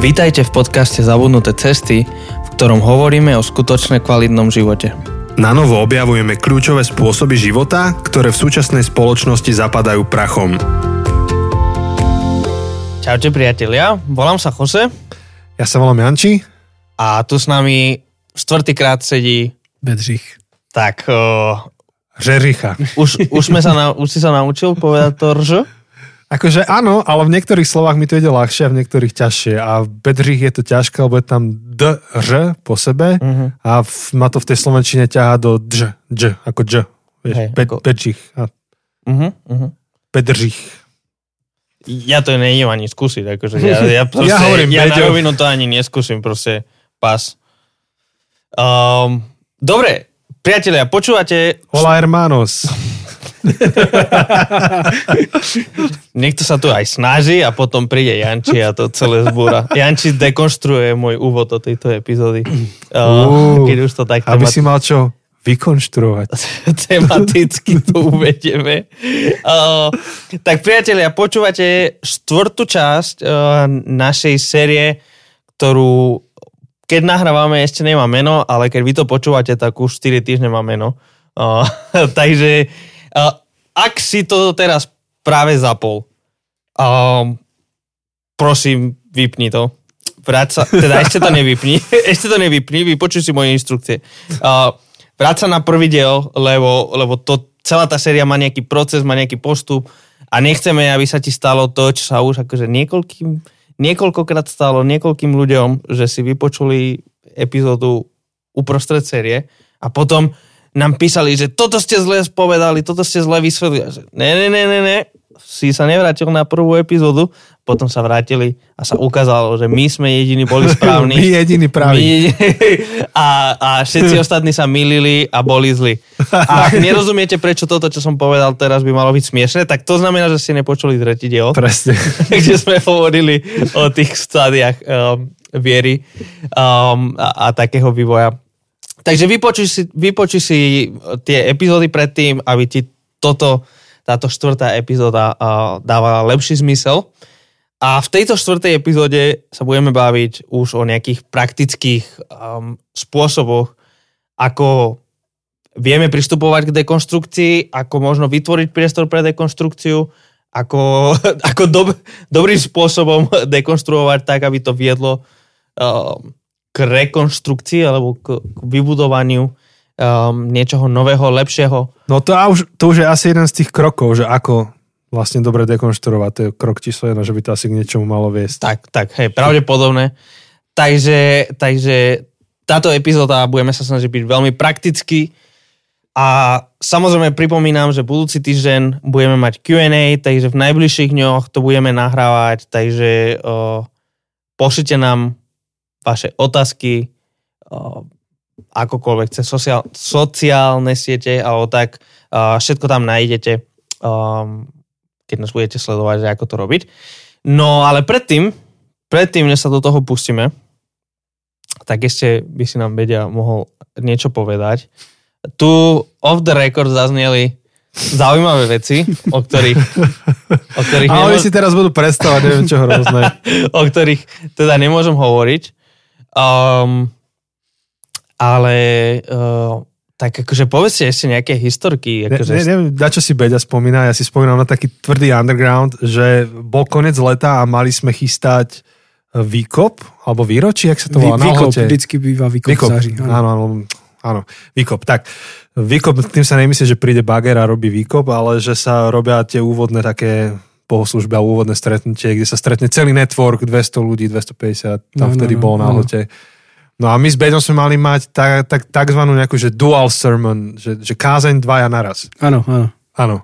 Vítajte v podcaste Zabudnuté cesty, v ktorom hovoríme o skutočne kvalitnom živote. Na novo objavujeme kľúčové spôsoby života, ktoré v súčasnej spoločnosti zapadajú prachom. Čaute priatelia, volám sa Jose Ja sa volám Janči. a tu s nami štvrtýkrát sedí Bedřich. tak uh, Žericha. už, už, sme sa na, už si sa naučil povedať to rž? Akože áno, ale v niektorých slovách mi to ide ľahšie a v niektorých ťažšie. A v Bedřich je to ťažké, lebo je tam D, Ž po sebe Uh-huh. a v, ma to v tej slovenčine ťahá do Dž, Dž, ako Dž. Vieš, Hej, Be, ako- Bedřich a Uh-huh, uh-huh. Bedřich. Ja to nejdem ani skúsiť, akože ja, ja, proste, Ja hovorím, ja na rovinu to ani neskúsim, proste pas. Um, dobre, priatelia, počúvate, Hola hermanos. niekto sa tu aj snaží a potom príde Janči a to celé zbúra. Janči dekonštruuje môj úvod do tejto epizódy. Uh, keď už to tak Aby temat- si mal čo vykonštruovať. tematicky to uvedieme. Uh, tak priatelia, počúvate štvrtú časť uh, našej série, ktorú keď nahrávame, ešte nemá meno, ale keď vy to počúvate, tak už 4 týždne má meno. Uh, takže uh, ak si to teraz práve zapol, um, prosím, vypni to. Vráť sa, teda ešte to nevypni, ešte to nevypni, vypočuj si moje inštrukcie. Uh, vráť sa na prvý diel, lebo, lebo to, celá tá séria má nejaký proces, má nejaký postup a nechceme, aby sa ti stalo to, čo sa už akože niekoľkým, niekoľkokrát stalo niekoľkým ľuďom, že si vypočuli epizódu uprostred série a potom nám písali, že toto ste zle spovedali, toto ste zle vysvetlili. Ne, ne, ne, ne, ne, si sa nevrátil na prvú epizódu, potom sa vrátili a sa ukázalo, že my sme jediní boli správni. My jediní- a, a všetci ostatní sa milili a boli zli. A ak nerozumiete, prečo toto, čo som povedal teraz by malo byť smiešne, tak to znamená, že ste nepočuli tretí diel Presne. kde sme hovorili o tých stádiách um, viery um, a, a takého vývoja. Takže vypočuj si, vypočuj si tie epizódy predtým, aby ti toto, táto štvrtá epizóda uh, dávala lepší zmysel. A v tejto štvrtej epizóde sa budeme baviť už o nejakých praktických um, spôsoboch, ako vieme pristupovať k dekonštrukcii, ako možno vytvoriť priestor pre dekonštrukciu, ako, ako dob, dobrým spôsobom dekonštruovať tak, aby to viedlo um, k rekonštrukcii alebo k, k vybudovaniu um, niečoho nového, lepšieho. No to, a už, to už je asi jeden z tých krokov, že ako vlastne dobre dekonštruovať. To je krok číslo jedna, že by to asi k niečomu malo viesť. Tak, tak, hej, pravdepodobné. Takže, takže táto epizóda budeme sa snažiť byť veľmi prakticky a samozrejme pripomínam, že budúci týždeň budeme mať Q&A, takže v najbližších dňoch to budeme nahrávať, takže uh, pošlite nám vaše otázky akokoľvek cez sociál, sociálne siete alebo tak, všetko tam nájdete, keď nás budete sledovať, ako to robiť. No ale predtým, predtým, než sa do toho pustíme, tak ešte by si nám Bedia mohol niečo povedať. Tu off the record zazneli zaujímavé veci, o ktorých, o ktorých, Ale oni nemô- si teraz budú predstavať, neviem čo hrozné. o ktorých teda nemôžem hovoriť. Um, ale uh, tak akože povedzte ešte nejaké historky. Ne, Akože, ne, neviem, na čo si Beďa spomína, ja si spomínam na taký tvrdý underground, že bol konec leta a mali sme chystať e, výkop, alebo výročí, jak sa to volá, na Výkop, Lhote. vždycky býva výkop, Výkop, září. áno. áno, áno, áno, výkop. Tak, výkop, tým sa nemyslí, že príde bager a robí výkop, ale že sa robia tie úvodné také bohoslužby a úvodné stretnutie, kde sa stretne celý network, 200 ľudí, 250, tam No, no, vtedy no, bolo na áno. Lhote. No a my s Beďom sme mali mať tak, tak, takzvanú nejakú, že dual sermon, že, že kázeň dvaja naraz. Áno, áno. Áno.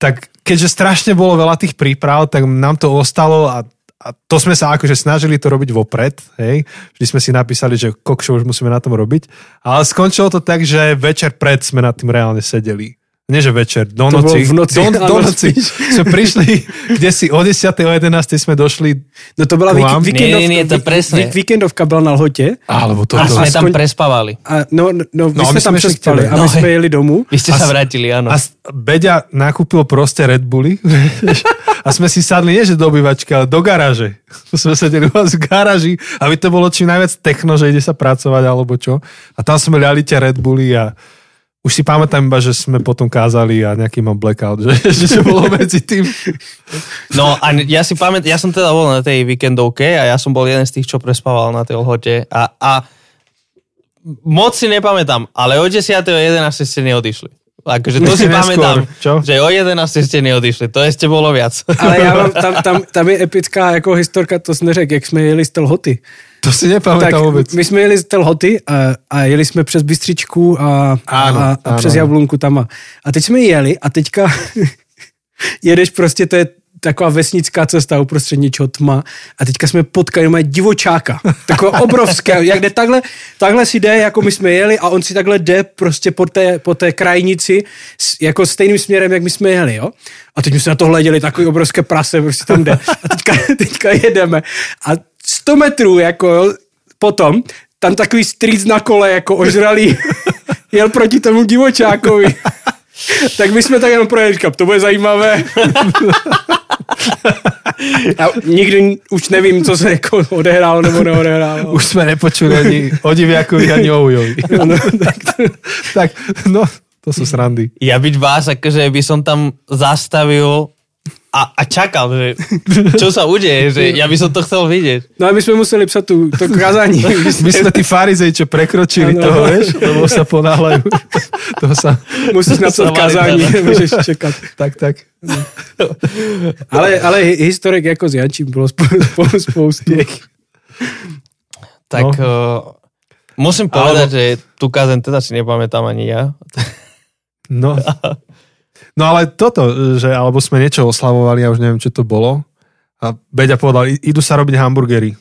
Tak keďže strašne bolo veľa tých príprav, tak nám to ostalo a, a to sme sa akože snažili to robiť vopred, hej. Vždy sme si napísali, že kokšo už musíme na tom robiť. Ale skončilo to tak, že večer pred sme nad tým reálne sedeli. Nie že večer, do To noci, v noci, do, do noci sme prišli, kde si o 10. o 11. sme došli, No to vám? vík- víkendovka, Nie, nie, nie, to presne. vík- víkendovka byla na lhotě. alebo to, A to, sme tam prespávali. A no, no, no, my No, jsme my tam přespali tebe. a my No, jsme hej. jeli domů. Vy ste A sa vrátili, áno. a Beďa nakúpil proste Red Bulli a sme si sadli, nie že do obývačky, ale do garáže. Sme sedeli u vás v garáži, aby to bolo čím najviac techno, že ide sa pracovať alebo čo. A tam sme liali tie Red Bulli a už si pamätám iba, že sme potom kázali a nejaký mám blackout, že, že čo bolo medzi tým. No a ja si pamätám, ja som teda bol na tej víkendovke a ja som bol jeden z tých, čo prespával na tej lhote a, a moc si nepamätám, ale o 10. o 11. ste neodišli. Akože to si Neskôr, pamätám, čo? že o 11. ste neodišli, to ešte bolo viac. Ale já mám, tam, tam, tam je epická jako historka, to jsem neřekl, jak jsme jeli z té lhoty. To si Tak nepamätám vôbec. my jsme jeli z té lhoty a, a jeli jsme přes Bystřičku a, Áno, a, a áno. přes Jablunku tam. A, a teď jsme jeli a teďka jedeš prostě, to je taková vesnická cesta uprostřed něčeho tma a teďka jsme potkali mají divočáka, takové obrovské, jak jde takhle, takhle si jde, jako my jsme jeli a on si takhle jde prostě po té, po té krajnici jako stejným směrem, jak my jsme jeli, jo. A teď my jsme na to hleděli, takový obrovské prase, prostě tam jde. A teďka, teďka jedeme a 100 metrů, jako potom, tam takový strýc na kole, jako ožralý, jel proti tomu divočákovi. Tak my jsme tak jenom projeli, říkám, to bude zajímavé. A nikdy už nevím, co se jako odehrálo nebo neodehrálo. Už sme nepočuli ani o diviakovi, ani o ujovi. No, tak to, tak, no, to sú srandy. Ja byť vás, akože by som tam zastavil a, a čakal, že čo sa udeje, že ja by som to chcel vidieť. no a my jsme museli psat tu, to kázání. My sme tí farizej, čo prekročili Áno. toho, vieš, lebo sa ponáhľajú. toho sa... Musíš napsat kázání, nemůžeš čekat. Tak, tak. Ale, ale historek jako s Jančím bylo spou- spou- spoustu. Tak No. uh, musím povedať, že tú kázen teda si nepamätám ani ja. No. no ale toto, že alebo sme niečo oslavovali, ja už neviem, čo to bolo. A Beďa povedal, "I- idú sa robiť hamburgery.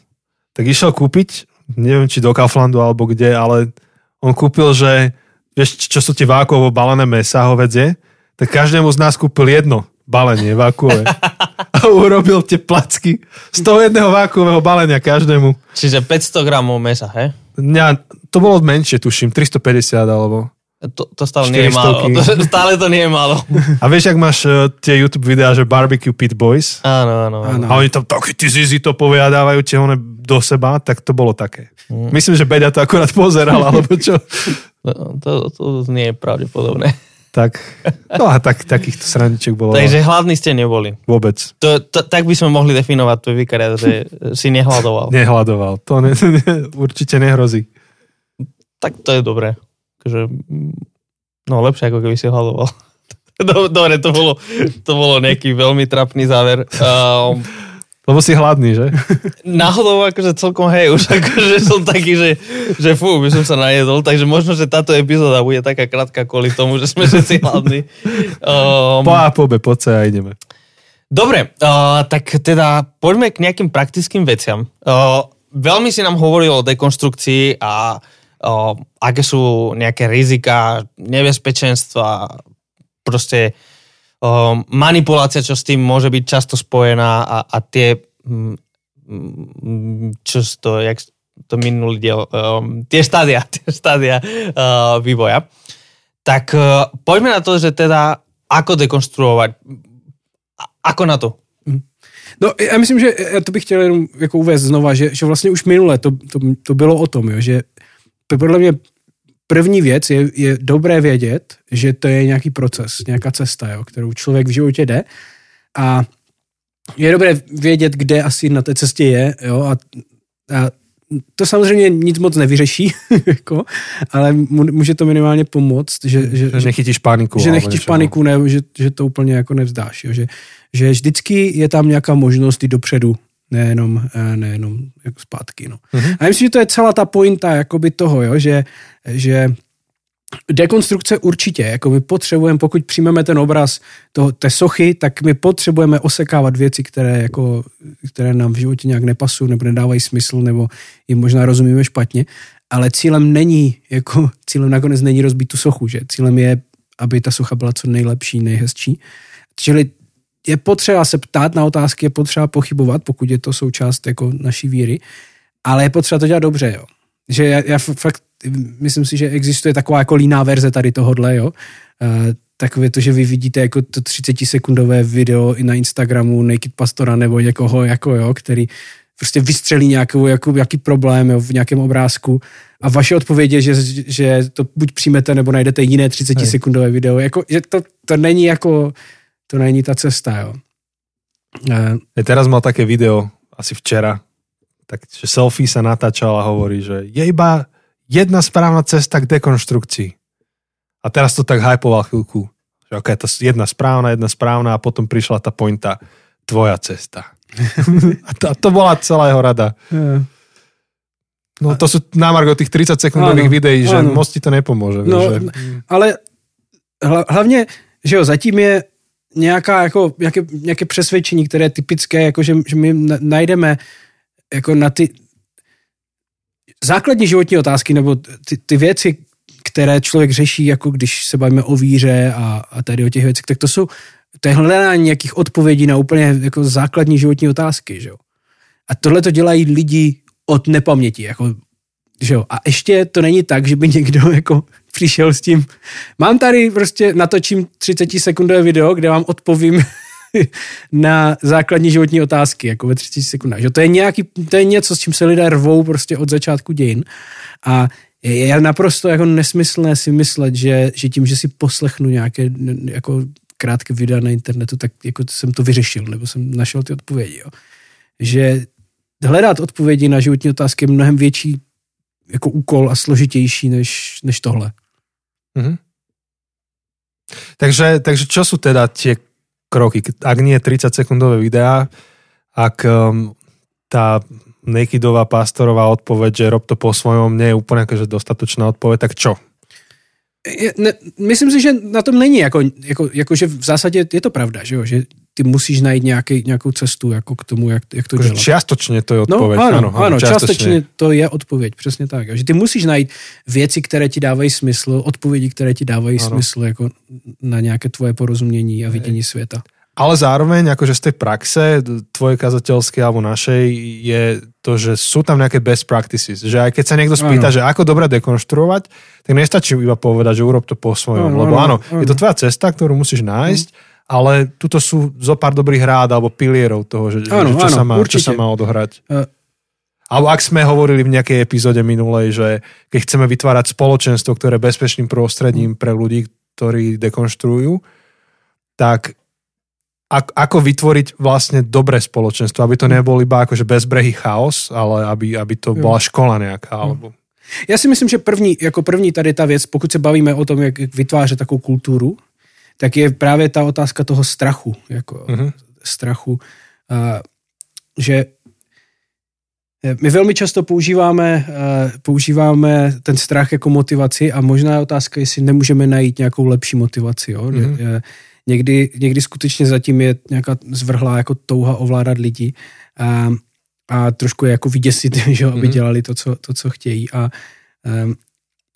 Tak išiel kúpiť, neviem, či do Kauflandu alebo kde, ale on kúpil, že vieš, čo sú tie vákuovo balené mesa hovedzie, tak každému z nás kúpil jedno balenie vákuové. A urobil tie placky z toho jedného vákuového balenia každému. Čiže 500 gramov mesa, he? Ja, to bolo menšie, tuším, 350 alebo... To, to stále nie je 400. málo. To, stále to nie je málo. A vieš, ak máš uh, tie YouTube videá, že Barbecue Pit Boys, Áno, áno. áno. A oni tam takí tí zizi to povia a dávajú tie one do seba, tak to bolo také. Myslím, že Beďa to akurát pozeral, alebo čo. To, to, to nie je pravdepodobné. Tak, no a tak, takýchto srandiček bolo Takže hladní ste neboli. vôbec. To, to, tak by sme mohli definovať tvoj vikariat, že si nehľadoval. Nehľadoval. To ne, ne, určite nehrozí. Tak to je dobré. Akože, mm, no lepšie, ako keby si hľadoval. Do- Dobre, to bolo, to bolo nejaký veľmi trapný záver. Um, Lebo si hladný, že? náhodou akože celkom hej, už akože som taký, že, že fú, by som sa najedol, takže možno, že táto epizóda bude taká krátka kvôli tomu, že sme všetci hladní. Um, Po A, po B, po C a ideme. Dobre, uh, tak teda poďme k nejakým praktickým veciam. Uh, veľmi si nám hovoril o dekonstrukcii a uh, aké sú nejaké rizika, nebezpečenstva, proste uh, manipulácia, čo s tým môže byť často spojená a, a tie, mm, mm, čo to, jak to minulý diel, tie štádia, tie štádia vývoja. Tak uh, poďme na to, že teda ako dekonstruovať a- ako na to? No, já myslím, že já to bych chtěl jenom jako uvést znova, že, že vlastně už minule to, to, to bylo o tom, jo, že podle mě první věc je, je dobré vědět, že to je nějaký proces, nějaká cesta, jo, kterou člověk v životě jde a je dobré vědět, kde asi na té cestě je, jo, a, a to samozřejmě nic moc nevyřeší, jako, ale může to minimálně pomoct, že, že, Že nechytíš paniku. že no. paniku, ne, že, že to úplně jako nevzdáš. Jo? Že, že vždycky je tam nějaká možnost i dopředu, nejenom, eh, nejenom jako zpátky. No. Mhm. A myslím, že to je celá ta pointa jakoby toho, jo? Že, že dekonstrukce určitě, jako my potřebujeme, pokud přijmeme ten obraz toho, té sochy, tak my potřebujeme osekávat věci, které, jako, které nám v životě nějak nepasují nebo nedávají smysl, nebo jim možná rozumíme špatně, ale cílem není, jako cílem nakonec není rozbít tu sochu, že cílem je aby ta socha byla co nejlepší, nejhezčí. Čili je potřeba se ptát na otázky, je potřeba pochybovat, pokud je to součást jako naší víry, ale je potřeba to dělat dobře, jo. Že já, já fakt myslím si, že existuje taková jako líná verze tady tohodle, jo. Uh, takové to, že vy vidíte jako to 30 sekundové video i na Instagramu Naked Pastora nebo někoho, jako jo, který prostě vystřelí nějakou, jako, jaký problém jo, v nějakém obrázku a vaše odpověď je, že, že to buď přijmete nebo najdete jiné 30 Hej. sekundové video. Jako, že to, to není jako, to není ta cesta, jo. Ja teraz mal také video, asi včera, tak, že selfie sa natáčal a hovorí, že je iba jedna správna cesta k dekonštrukcii. A teraz to tak hypoval chvíľku. Že ok, to jedna správna, jedna správna a potom prišla tá pointa, tvoja cesta. a to, to bola celá jeho rada. Yeah. No to sú námargo tých 30 sekundových videí, že moc ti to nepomôže. No, že... Ale hlavně, že jo, zatím je nějaká, jako, nějaké, nějaké přesvědčení, které je typické, jako že, že my najdeme jako na ty základní životní otázky nebo ty, ty věci, které člověk řeší, jako když se bavíme o víře a, a tady o těch věcech, tak to jsou to je hledání nějakých odpovědí na úplně jako základní životní otázky, že. A tohle to dělají lidi od nepaměti, jako, že jo. A ještě to není tak, že by někdo jako přišel s tím, mám tady prostě, natočím 30 sekundové video, kde vám odpovím na základní životní otázky, jako ve 30 sekundách. Že to je, nějaký, to je něco, s čím se lidé rvou prostě od začátku dějin. A je naprosto jako nesmyslné si myslet, že, že tím, že si poslechnu nějaké jako krátké videa na internetu, tak jako jsem to vyřešil, nebo jsem našel ty odpovědi. Jo. Že hledat odpovědi na životní otázky je mnohem větší jako úkol a složitější než, než tohle. Mm-hmm. Takže, takže čo sú teda tie kroky? Ak nie 30 sekundové videá, ak um, tá Nakidová pastorová odpoveď, že rob to po svojom, nie je úplne akože dostatočná odpoveď, tak čo? ne, myslím si, že na tom není, jako, jako, jako že v zásadě je to pravda, že, jo? že ty musíš najít nějaký, nějakou cestu jako k tomu, jak, jak to dělat. Čiastočně to je no, odpověď. No, ano, ano, ano čiastočně to je odpověď, přesně tak. Že ty musíš najít věci, které ti dávají smysl, odpovědi, které ti dávají ano. smysl jako na nějaké tvoje porozumění a vidění světa. Ale zároveň, akože z tej praxe tvojej kazateľskej alebo našej je to, že sú tam nejaké best practices. Že aj keď sa niekto spýta, ano. že ako dobre dekonštruovať, tak nestačí iba povedať, že urob to po svojom. Ano, lebo áno, ano. je to tvoja cesta, ktorú musíš nájsť, ano. Ale tuto sú zo pár dobrých rád alebo pilierov toho, že, ano, že čo, ano, sa má, čo sa má odohrať. Uh, alebo ak sme hovorili v nejakej epizóde minulej, že keď chceme vytvárať spoločenstvo, ktoré je bezpečným prostredím pre ľudí, ktorí dekonštruujú, tak ako vytvoriť vlastne dobré spoločenstvo, aby to nebol iba akože bezbrehý chaos, ale aby, aby to bola škola nejaká. Alebo... Já si myslím, že první, jako první tady ta věc, pokud se bavíme o tom, jak vytvářet takovou kulturu, tak je právě ta otázka toho strachu. Jako uh-huh. strachu, uh, že eh, my velmi často používáme, uh, používáme ten strach jako motivaci a možná je otázka, jestli nemůžeme najít nějakou lepší motivaci. Jo? Uh-huh někdy, někdy skutečně zatím je nějaká zvrhlá jako touha ovládat lidi a, a trošku je jako vyděsit, že, aby mm-hmm. dělali to co, to, co chtějí. A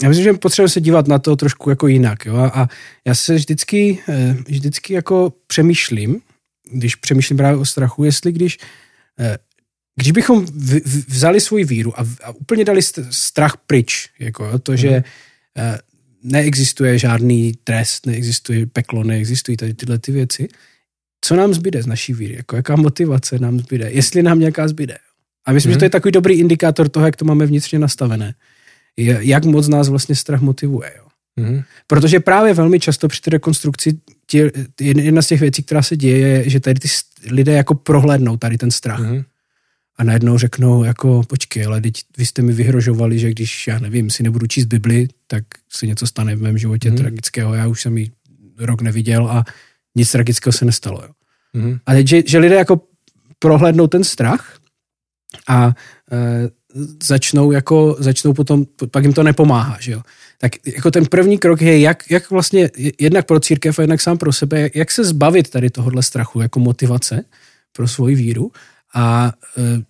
já myslím, že potřebujeme se dívat na to trošku jako jinak. Jo? A já se vždycky, eh, vždycky jako přemýšlím, když přemýšlím právě o strachu, jestli když, eh, když bychom vzali svoji víru a, a úplně dali strach pryč, jako to, že mm neexistuje žádný trest, neexistuje peklo, neexistují tady tyhle ty věci. Co nám zbyde z naší víry? Jako jaká motivace nám zbyde? Jestli nám nějaká zbyde? A myslím, mm. že to je mhm. takový dobrý indikátor toho, jak to máme vnitřně nastavené. Jak moc nás vlastně strach motivuje. Jo? Mm. Protože právě velmi často při té rekonstrukci tě, jedna z těch věcí, která se děje, je, že tady ty lidé jako prohlédnou tady ten strach. Mm a najednou řeknou jako počkej, ale teď vy jste mi vyhrožovali, že když, já nevím, si nebudu číst Bibli, tak se něco stane v mém životě hmm. tragického, já už jsem ji rok neviděl a nic tragického se nestalo. Jo. Hmm. A teď, že, že lidé jako prohlédnou ten strach a e, začnou jako, začnou potom, pak jim to nepomáhá, že jo. Tak jako ten první krok je, jak, jak vlastně jednak pro církev a jednak sám pro sebe, jak, jak se zbavit tady tohohle strachu jako motivace pro svoji víru a e,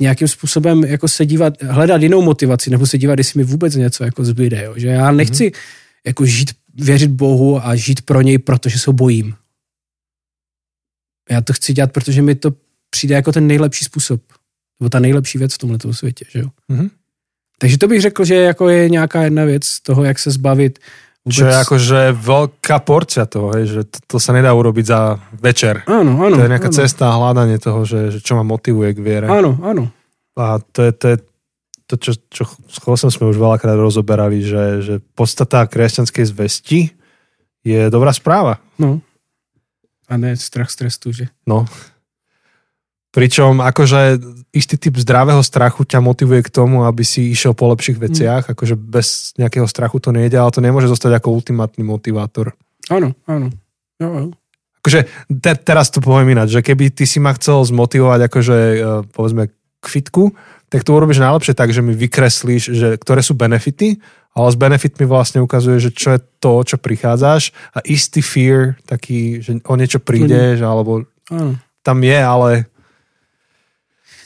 nějakým způsobem jako se dívat, hledat jinou motivaci, nebo se dívat, jestli mi vůbec něco jako zbyde, jo? že já nechci mm-hmm. jako žít věřit Bohu a žít pro něj, protože se ho bojím. Já to chci dělat, protože mi to přijde jako ten nejlepší způsob. Nebo ta nejlepší věc v tomhle světě, že jo? Mhm. Takže to bych řekl, že jako je nějaká jedna věc toho, jak se zbavit vůbec... Čo je akože veľká porcia toho, hej, že to, to sa nedá urobiť za večer. Áno, áno. To je nejaká áno. cesta a hľadanie toho, že, že čo ma motivuje k viere. Áno, áno. A to je, to, je to čo, čo s Chlosom sme už veľakrát rozoberali, že, že podstata kresťanskej zvesti je dobrá správa. No. A ne strach z trestu, že? No. Pričom akože istý typ zdravého strachu ťa motivuje k tomu, aby si išiel po lepších veciach. Mm. Akože bez nejakého strachu to nejde, ale to nemôže zostať ako ultimátny motivátor. Áno, áno. Jo, jo. Akože te, teraz to poviem ináč, že keby ty si ma chcel zmotivovať akože e, povedzme k fitku, tak to urobíš najlepšie tak, že mi vykreslíš, že ktoré sú benefity, ale s benefitmi vlastne ukazuje, že čo je to, čo prichádzaš a istý fear, taký, že o niečo prídeš, alebo Áno. tam je, ale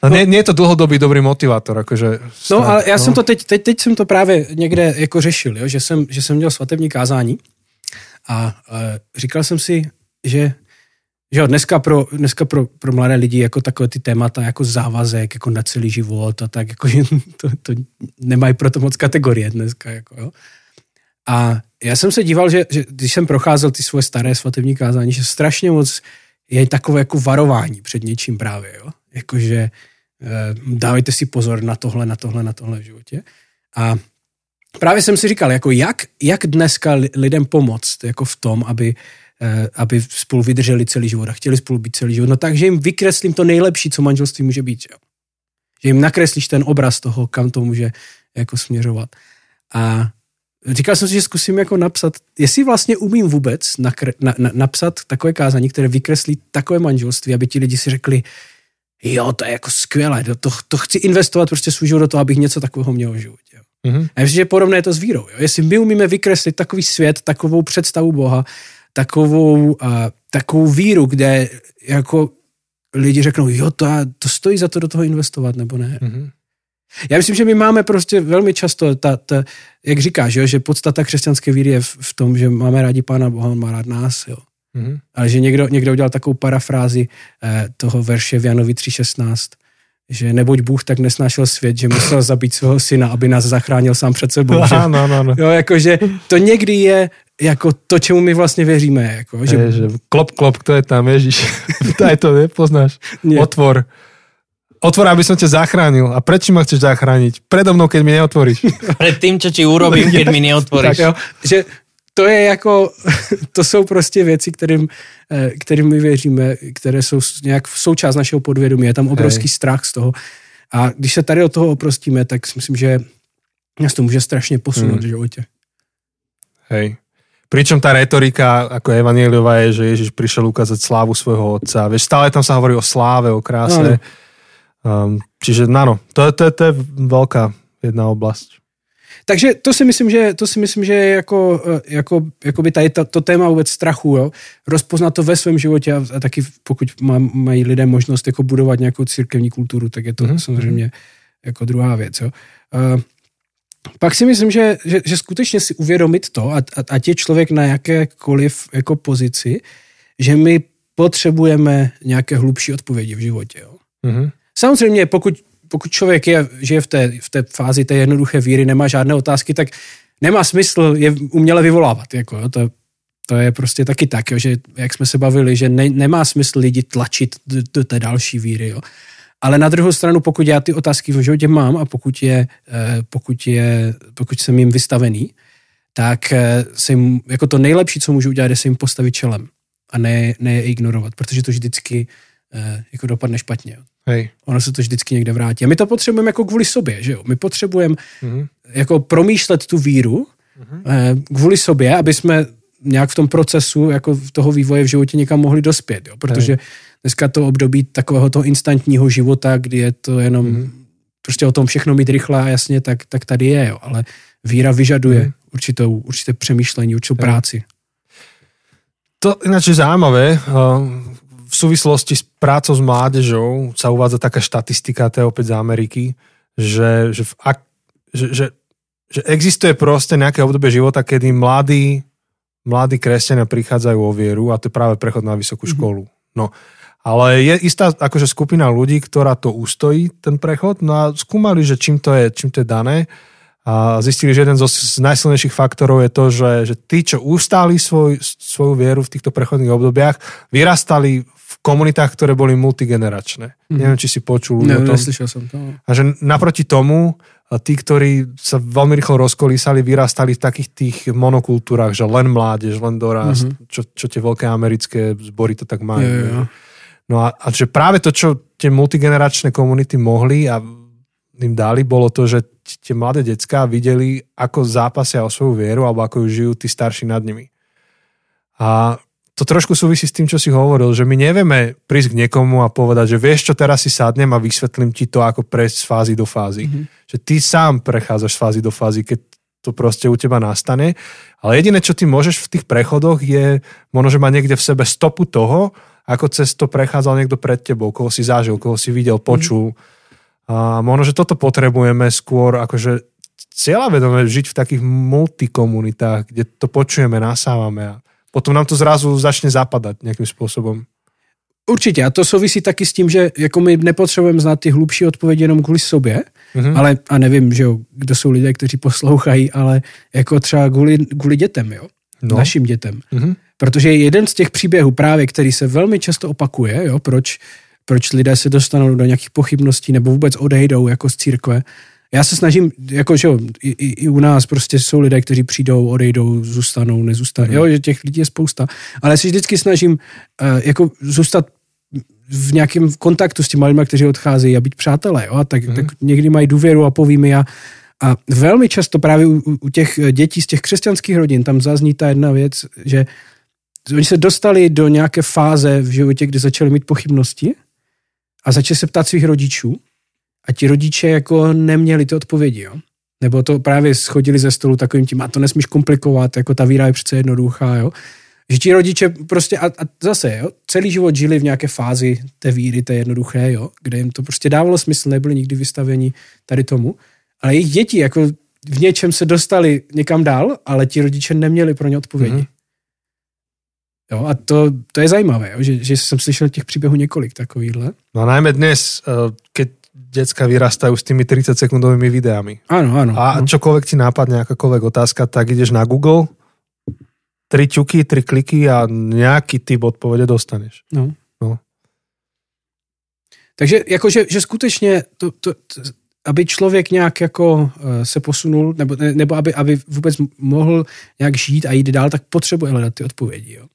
no, nie, nie je to dlhodobý dobrý motivátor, akože... No, ale já jsem to teď, teď, teď jsem to právě někde jako řešil, jo? Že, jsem, že jsem měl svatební kázání a e, říkal jsem si, že že jo, dneska, pro, dneska pro, pro mladé lidi jako takové ty témata jako závazek, jako na celý život a tak, jako, že to, to nemají proto moc kategorie dneska. Jako, jo. A já jsem se díval, že, že když jsem procházel ty svoje staré svatební kázání, že strašně moc je takové jako varování před něčím právě, jo. Jakože e, dávejte si pozor na tohle, na tohle, na tohle v životě. A právě jsem si říkal, jako jak, jak dneska li- lidem pomoct v tom, aby, eh, aby spolu vydrželi celý život a chtěli spolu být celý život. No takže jim vykreslím to nejlepší, co manželství může být. Že, že jim nakreslíš ten obraz toho, kam to může jako směřovat. A říkal jsem si, že zkusím jako napsat, jestli vlastně umím vůbec nakre, na, na, napsat takové kázání, které vykreslí takové manželství, aby ti lidi si řekli, jo, to je jako skvělé, to, to, chci investovat prostě svůj život do toho, abych něco takového měl v životě. Jo. Mhm. A myslím, že podobné je to s vírou. Jo? Jestli my umíme vykreslit takový svět, takovou představu Boha, takovou, uh, takovou víru, kde jako lidi řeknou, jo, to, to stojí za to do toho investovat, nebo ne. Mhm. Já myslím, že my máme prostě velmi často, ta, ta, jak říkáš, jo, že podstata křesťanské víry je v, v tom, že máme rádi Pána Boha, on má rád nás, jo. Mhm. Ale že někdo, někdo udělal takovou parafrázi eh, toho verše v Janovi 3.16, že neboť Bůh tak nesnášel svět, že musel zabít svého syna, aby nás zachránil sám před sebou. Že, Áno, áno, áno. jo, jakože to někdy je jako to, čemu my vlastně věříme. Jako, že, Že... že klop, klop, kto je tam, Ježiš. Aj to nepoznáš. Nie. Otvor. Otvor, aby som ťa zachránil. A prečo ma chceš zachrániť? Predo mnou, keď mi neotvoríš. Pred tým, čo ti urobím, keď mi tak, neotvoríš. jo, že to je jako, to jsou prostě věci, kterým, eh, kterým my věříme, které jsou nějak v součást našeho podvědomí. Je tam obrovský strach z toho. A když se tady od toho oprostíme, tak si myslím, že nás to může strašně posunout v životě. Hej. Pričom tá retorika ako evanieliová je, že Ježiš prišiel ukázať slávu svojho otca. Vieš, stále tam sa hovorí o sláve, o kráse. Um, čiže áno, to, to, to je veľká jedna oblasť. Takže to si myslím, že, to si myslím, že je jako, eh, jako, jako by tady to, to téma vůbec strachu, jo? rozpoznat to ve svém životě a, a taky pokud má, mají lidé možnost jako budovat nějakou církevní kulturu, tak je to Mhm, mm-hmm. samozřejmě jako druhá věc. Jo? Uh, pak si myslím, že, že, že skutečně si uvědomit to, a, a, ať je člověk na jakékoliv jako pozici, že my potřebujeme nějaké hlubší odpovědi v životě. Jo? Mhm. Samozřejmě, pokud, pokud člověk je, žije v té, v té fázi té jednoduché víry, nemá žádné otázky, tak nemá smysl je uměle vyvolávat. Jako, jo, to, to je prostě taky tak, jo, že jak jsme se bavili, že ne, nemá smysl lidi tlačit do, do té další víry. Jo. Ale na druhou stranu, pokud já ty otázky v životě mám a pokud, je, eh, pokud, je, pokud jsem jim vystavený, tak eh, se jim, jako to nejlepší, co můžu udělat, je se jim postavit čelem a ne, ne je ignorovat, protože to vždycky eh, jako dopadne špatně. Jo Hej. ono se to vždycky někde vrátí. A my to potřebujeme jako kvůli sobě, že jo? My potřebujeme Mhm. jako promýšlet tu víru eh, kvůli sobě, aby jsme nějak v tom procesu jako v toho vývoje v životě někam mohli dospět, jo? Protože dneska to období takového toho instantního života, kdy je to jenom Mhm. prostě o tom všechno mít rychle a jasně, tak, tak tady je, jo? Ale víra vyžaduje Mhm. určitou, určité přemýšlení, určitou Jo. práci. To ináč je zaujímavé. V súvislosti s prácou s mládežou sa uvádza taká štatistika, to je opäť z Ameriky, že, že, v ak, že, že, že existuje proste nejaké obdobie života, kedy mladí mladí kresťania prichádzajú o vieru a to je práve prechod na vysokú Mhm. školu. No, ale je istá akože skupina ľudí, ktorá to ustojí, ten prechod, no a skúmali, že čím to je, čím to je dané a zistili, že jeden zo z najsilnejších faktorov je to, že, že tí, čo ustáli svoj, svoju vieru v týchto prechodných obdobiach, vyrastali v komunitách, ktoré boli multigeneračné. Mhm. Neviem, či si počul Ne, o tom. neslyšel som to. A že naproti tomu tí, ktorí sa veľmi rýchlo rozkolísali, vyrastali v takých tých monokultúrach, že len mládež, len dorast, mm-hmm. čo, čo tie veľké americké zbory to tak majú. Jo, jo. No a, a že práve to, čo tie multigeneračné komunity mohli a im dali, bolo to, že tie mladé decká videli, ako zápasia o svoju vieru alebo ako ju žijú tí starší nad nimi. A to trošku súvisí s tým, čo si hovoril, že my nevieme prísť k niekomu a povedať, že vieš čo, teraz si sadnem a vysvetlím ti to, ako prejsť z fázy do fázy. Mm-hmm. Že ty sám prechádzaš z fázy do fázy, keď to proste u teba nastane. Ale jediné, čo ty môžeš v tých prechodoch je, možno, že má niekde v sebe stopu toho, ako cez to prechádzal niekto pred tebou, koho si zažil, koho si videl, počul. Mm-hmm. A možno, že toto potrebujeme skôr, akože cieľavedome žiť v takých multikomunitách, kde to počujeme, nasávame a potom nám to zrazu začne zapadať nejakým spôsobom. Určitě, a to souvisí taky s tím, že jako my nepotřebujeme znát ty hlubší odpovědi jenom kvůli sobě, Mhm. mm-hmm. ale a nevím, že jo, kdo jsou lidé, kteří poslouchají, ale jako třeba kvůli, kvůli dětem, jo, No. našim dětem. Mhm. Protože jeden z těch příběhů právě, který se velmi často opakuje, jo, proč, proč lidé se dostanou do nějakých pochybností nebo vůbec odejdou jako z církve, já se snažím, jako že jo, i, i, u nás prostě jsou lidé, kteří přijdou, odejdou, zůstanou, nezůstanou, jo, že těch lidí je spousta, ale já se vždycky snažím uh, jako zůstat v nějakém kontaktu s těmi lidmi, kteří odcházejí a být přátelé, jo, a tak, mm. tak někdy mají důvěru a poví mi a, a velmi často právě u, u těch dětí z těch křesťanských rodin tam zazní ta jedna věc, že oni se dostali do nějaké fáze v životě, kdy začali mít pochybnosti a začali se ptát svých rodičů a ti rodiče jako neměli ty odpovědi, jo. Nebo to právě schodili ze stolu takovým tím, a to nesmíš komplikovat, jako ta víra je přece jednoduchá, jo. Že ti rodiče prostě, a, a zase, jo, celý život žili v nějaké fázi té víry, té jednoduché, jo, kde jim to prostě dávalo smysl, nebyli nikdy vystaveni tady tomu. Ale jejich děti jako v něčem se dostali někam dál, ale ti rodiče neměli pro ně odpovědi. Mhm. Mm-hmm. Jo, a to, to je zajímavé, jo, že, že jsem slyšel těch příběhů několik takovýchhle. No najmä dnes, eh, keď decka vyrastajú s tými 30 sekundovými videami. Ano, ano. A no. čokoľvek ti nápadne, akákoľvek otázka, tak ideš na Google, tri ťuky, tri kliky a nejaký typ odpovede dostaneš. No. No. Takže jakože, že skutečně to, to, to, aby člověk nějak jako eh, se posunul, nebo, ne- nebo aby, aby vůbec mohl nějak žít a jít dál, tak potřebuje hledat ty odpovědi. Jo.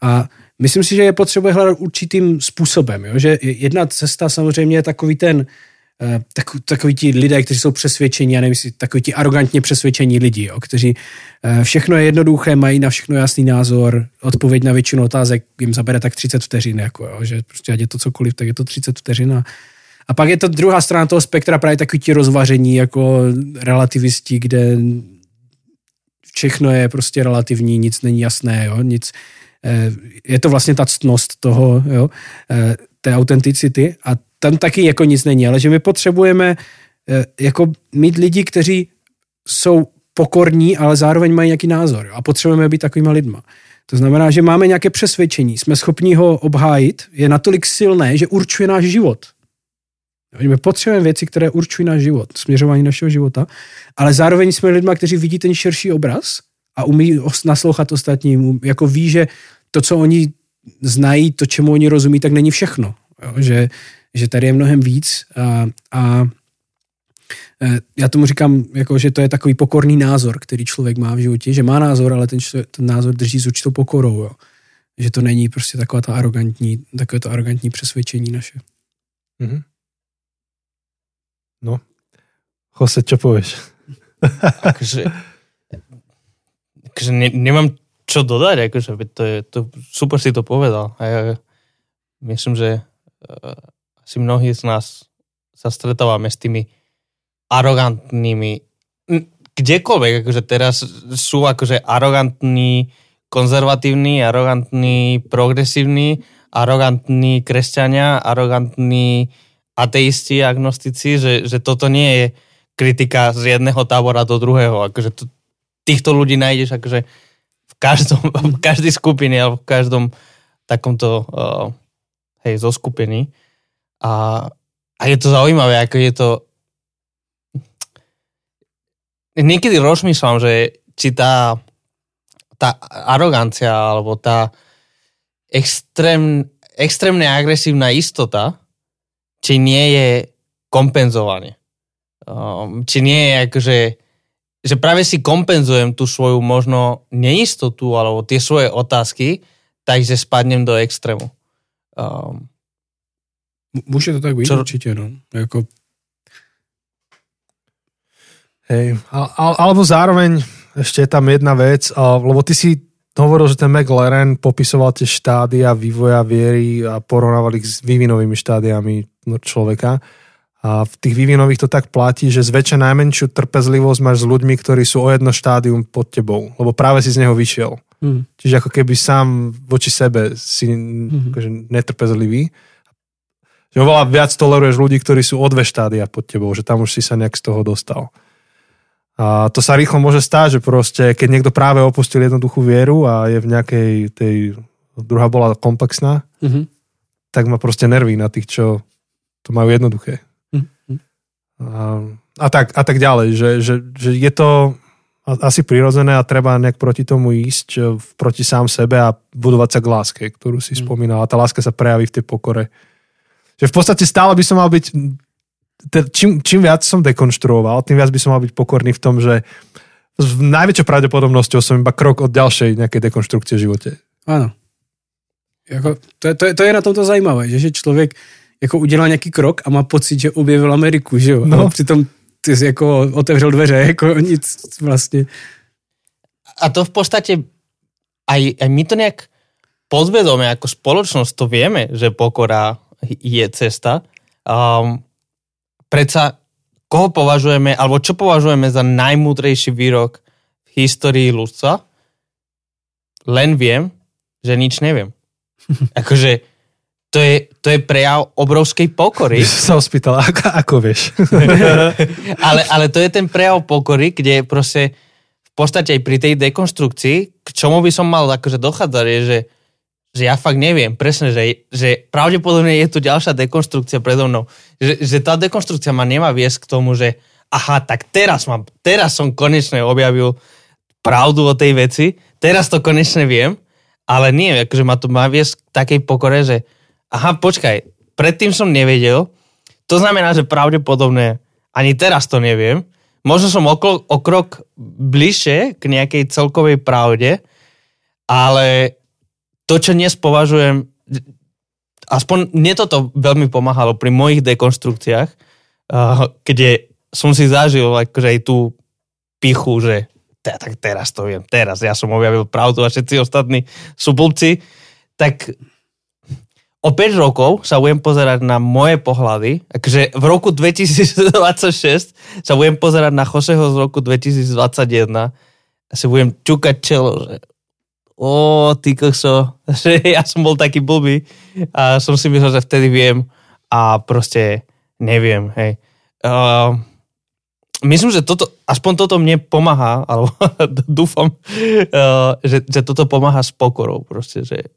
A myslím si, že je potřebuje hledat určitým způsobem. Jo? Že jedna cesta samozřejmě je takový ten, eh, tak, takový ti lidé, kteří jsou přesvědčení, já nevím, takový ti arrogantně přesvědčení lidi, jo? kteří eh, všechno je jednoduché, mají na všechno jasný názor, odpověď na většinu otázek jim zabere tak 30 vteřin, jako, jo? že prostě ať je to cokoliv, tak je to 30 vteřin a, a pak je to druhá strana toho spektra, právě takový ti rozvaření jako relativisti, kde všechno je prostě relativní, nic není jasné, jo? nic, je to vlastně ta ctnost toho, jo? eh, té autenticity a tam taky jako nic není, ale že my potřebujeme eh, jako mít lidi, kteří jsou pokorní, ale zároveň mají nějaký názor jo? a potřebujeme být takovýma lidma. To znamená, že máme nějaké přesvědčení, jsme schopni ho obhájit, je natolik silné, že určuje náš život. My potřebujeme věci, které určují náš život, směřování našeho života, ale zároveň jsme lidma, kteří vidí ten širší obraz a umí naslouchat ostatním, um- jako ví, že to, co oni znají, to, čemu oni rozumí, tak není všechno. Jo? Že, že tady je mnohem víc a, a eh, já tomu říkám, jako, že to je takový pokorný názor, který člověk má v životě, že má názor, ale ten, ten názor drží s určitou pokorou. Jo? Že to není prostě taková ta arrogantní, takové to arrogantní přesvědčení naše. Mhm. No. Jose, čo povieš? akože, akože ne, nemám čo dodať, akože to je, to, super si to povedal. A ja myslím, že uh, asi mnohí z nás sa stretávame s tými arogantnými, kdekoľvek, akože teraz sú akože arogantní, konzervatívni, arogantní, progresívni, arogantní kresťania, arogantní ateisti, agnostici, že, že toto nie je kritika z jedného tábora do druhého. Akože to, týchto ľudí nájdeš akože v každom, v každej skupine alebo v každom takomto uh, hej, zo skupiny. A, a je to zaujímavé, ako je to niekedy rozmýšľam, že či tá, tá arogancia alebo tá extrém, extrémne agresívna istota, či nie je kompenzovanie. Um, či nie je akože, že práve si kompenzujem tú svoju možno neistotu alebo tie svoje otázky, takže spadnem do extrému. Um, Môže to tak byť, čo... určite, no. Jako... Hej, al, alebo zároveň ešte je tam jedna vec, lebo ty si hovoril, že ten McLaren popisoval tie štádia vývoja viery a porovnával ich s vývinovými štádiami človeka. A v tých vývinových to tak platí, že zväčša najmenšiu trpezlivosť máš s ľuďmi, ktorí sú o jedno štádium pod tebou, lebo práve si z neho vyšiel. Mm. Čiže ako keby sám voči sebe si mm. akože netrpezlivý. Že oveľa viac toleruješ ľudí, ktorí sú o dve štádia pod tebou, že tam už si sa nejak z toho dostal. A to sa rýchlo môže stáť, že proste, keď niekto práve opustil jednoduchú vieru a je v nejakej tej, druhá bola komplexná, mm-hmm. tak má proste nervy na tých, čo to majú jednoduché. Mm-hmm. A, a, tak, a tak ďalej, že, že, že je to asi prirodzené a treba nejak proti tomu ísť, e, proti sám sebe a budovať sa k láske, ktorú si mm. spomínal. A tá láska sa prejaví v tej pokore. Že v podstate stále by som mal byť čím, čím viac som dekonštruoval, tým viac by som mal byť pokorný v tom, že s najväčšou pravdepodobnosťou som iba krok od ďalšej nejakej dekonštrukcie v živote. Áno. Jako, to, to, to je na tomto zajímavé, že, člověk jako udělá nějaký krok a má pocit, že objevil Ameriku, že jo? No. Ale přitom ty jsi jako otevřel dveře, jako nic vlastně. A to v podstate aj, aj my to nejak podvedome ako spoločnosť to vieme, že pokora je cesta. Um, predsa koho považujeme, alebo čo považujeme za najmúdrejší výrok v histórii ľudstva? Len viem, že nič neviem. Akože to je, to je prejav obrovskej pokory. Som sa ospýtal, ako, ako vieš? ale, ale to je ten prejav pokory, kde proste v podstate aj pri tej dekonstrukcii, k čomu by som mal akože dochádzať, je, že že ja fakt neviem presne, že, že pravdepodobne je tu ďalšia dekonstrukcia predo mnou. Že, že tá dekonstrukcia ma nemá viesť k tomu, že aha, tak teraz, mám, teraz som konečne objavil pravdu o tej veci, teraz to konečne viem, ale nie, akože ma to má viesť k takej pokore, že aha, počkaj, predtým som nevedel, to znamená, že pravdepodobne ani teraz to neviem, možno som o, o krok bližšie k nejakej celkovej pravde, ale to, čo dnes považujem, aspoň mne toto veľmi pomáhalo pri mojich dekonstrukciách, uh, kde som si zažil akože aj tú pichu, že tak teraz to viem, teraz ja som objavil pravdu a všetci ostatní sú blbci, tak o 5 rokov sa budem pozerať na moje pohľady, akože v roku 2026 sa budem pozerať na Joseho z roku 2021 a si budem čukať čelo, že o, ty kokso, že ja som bol taký blbý a som si myslel, že vtedy viem a proste neviem, hej. Uh, myslím, že toto, aspoň toto mne pomáha, alebo dúfam, uh, že, že toto pomáha s pokorou, proste, že,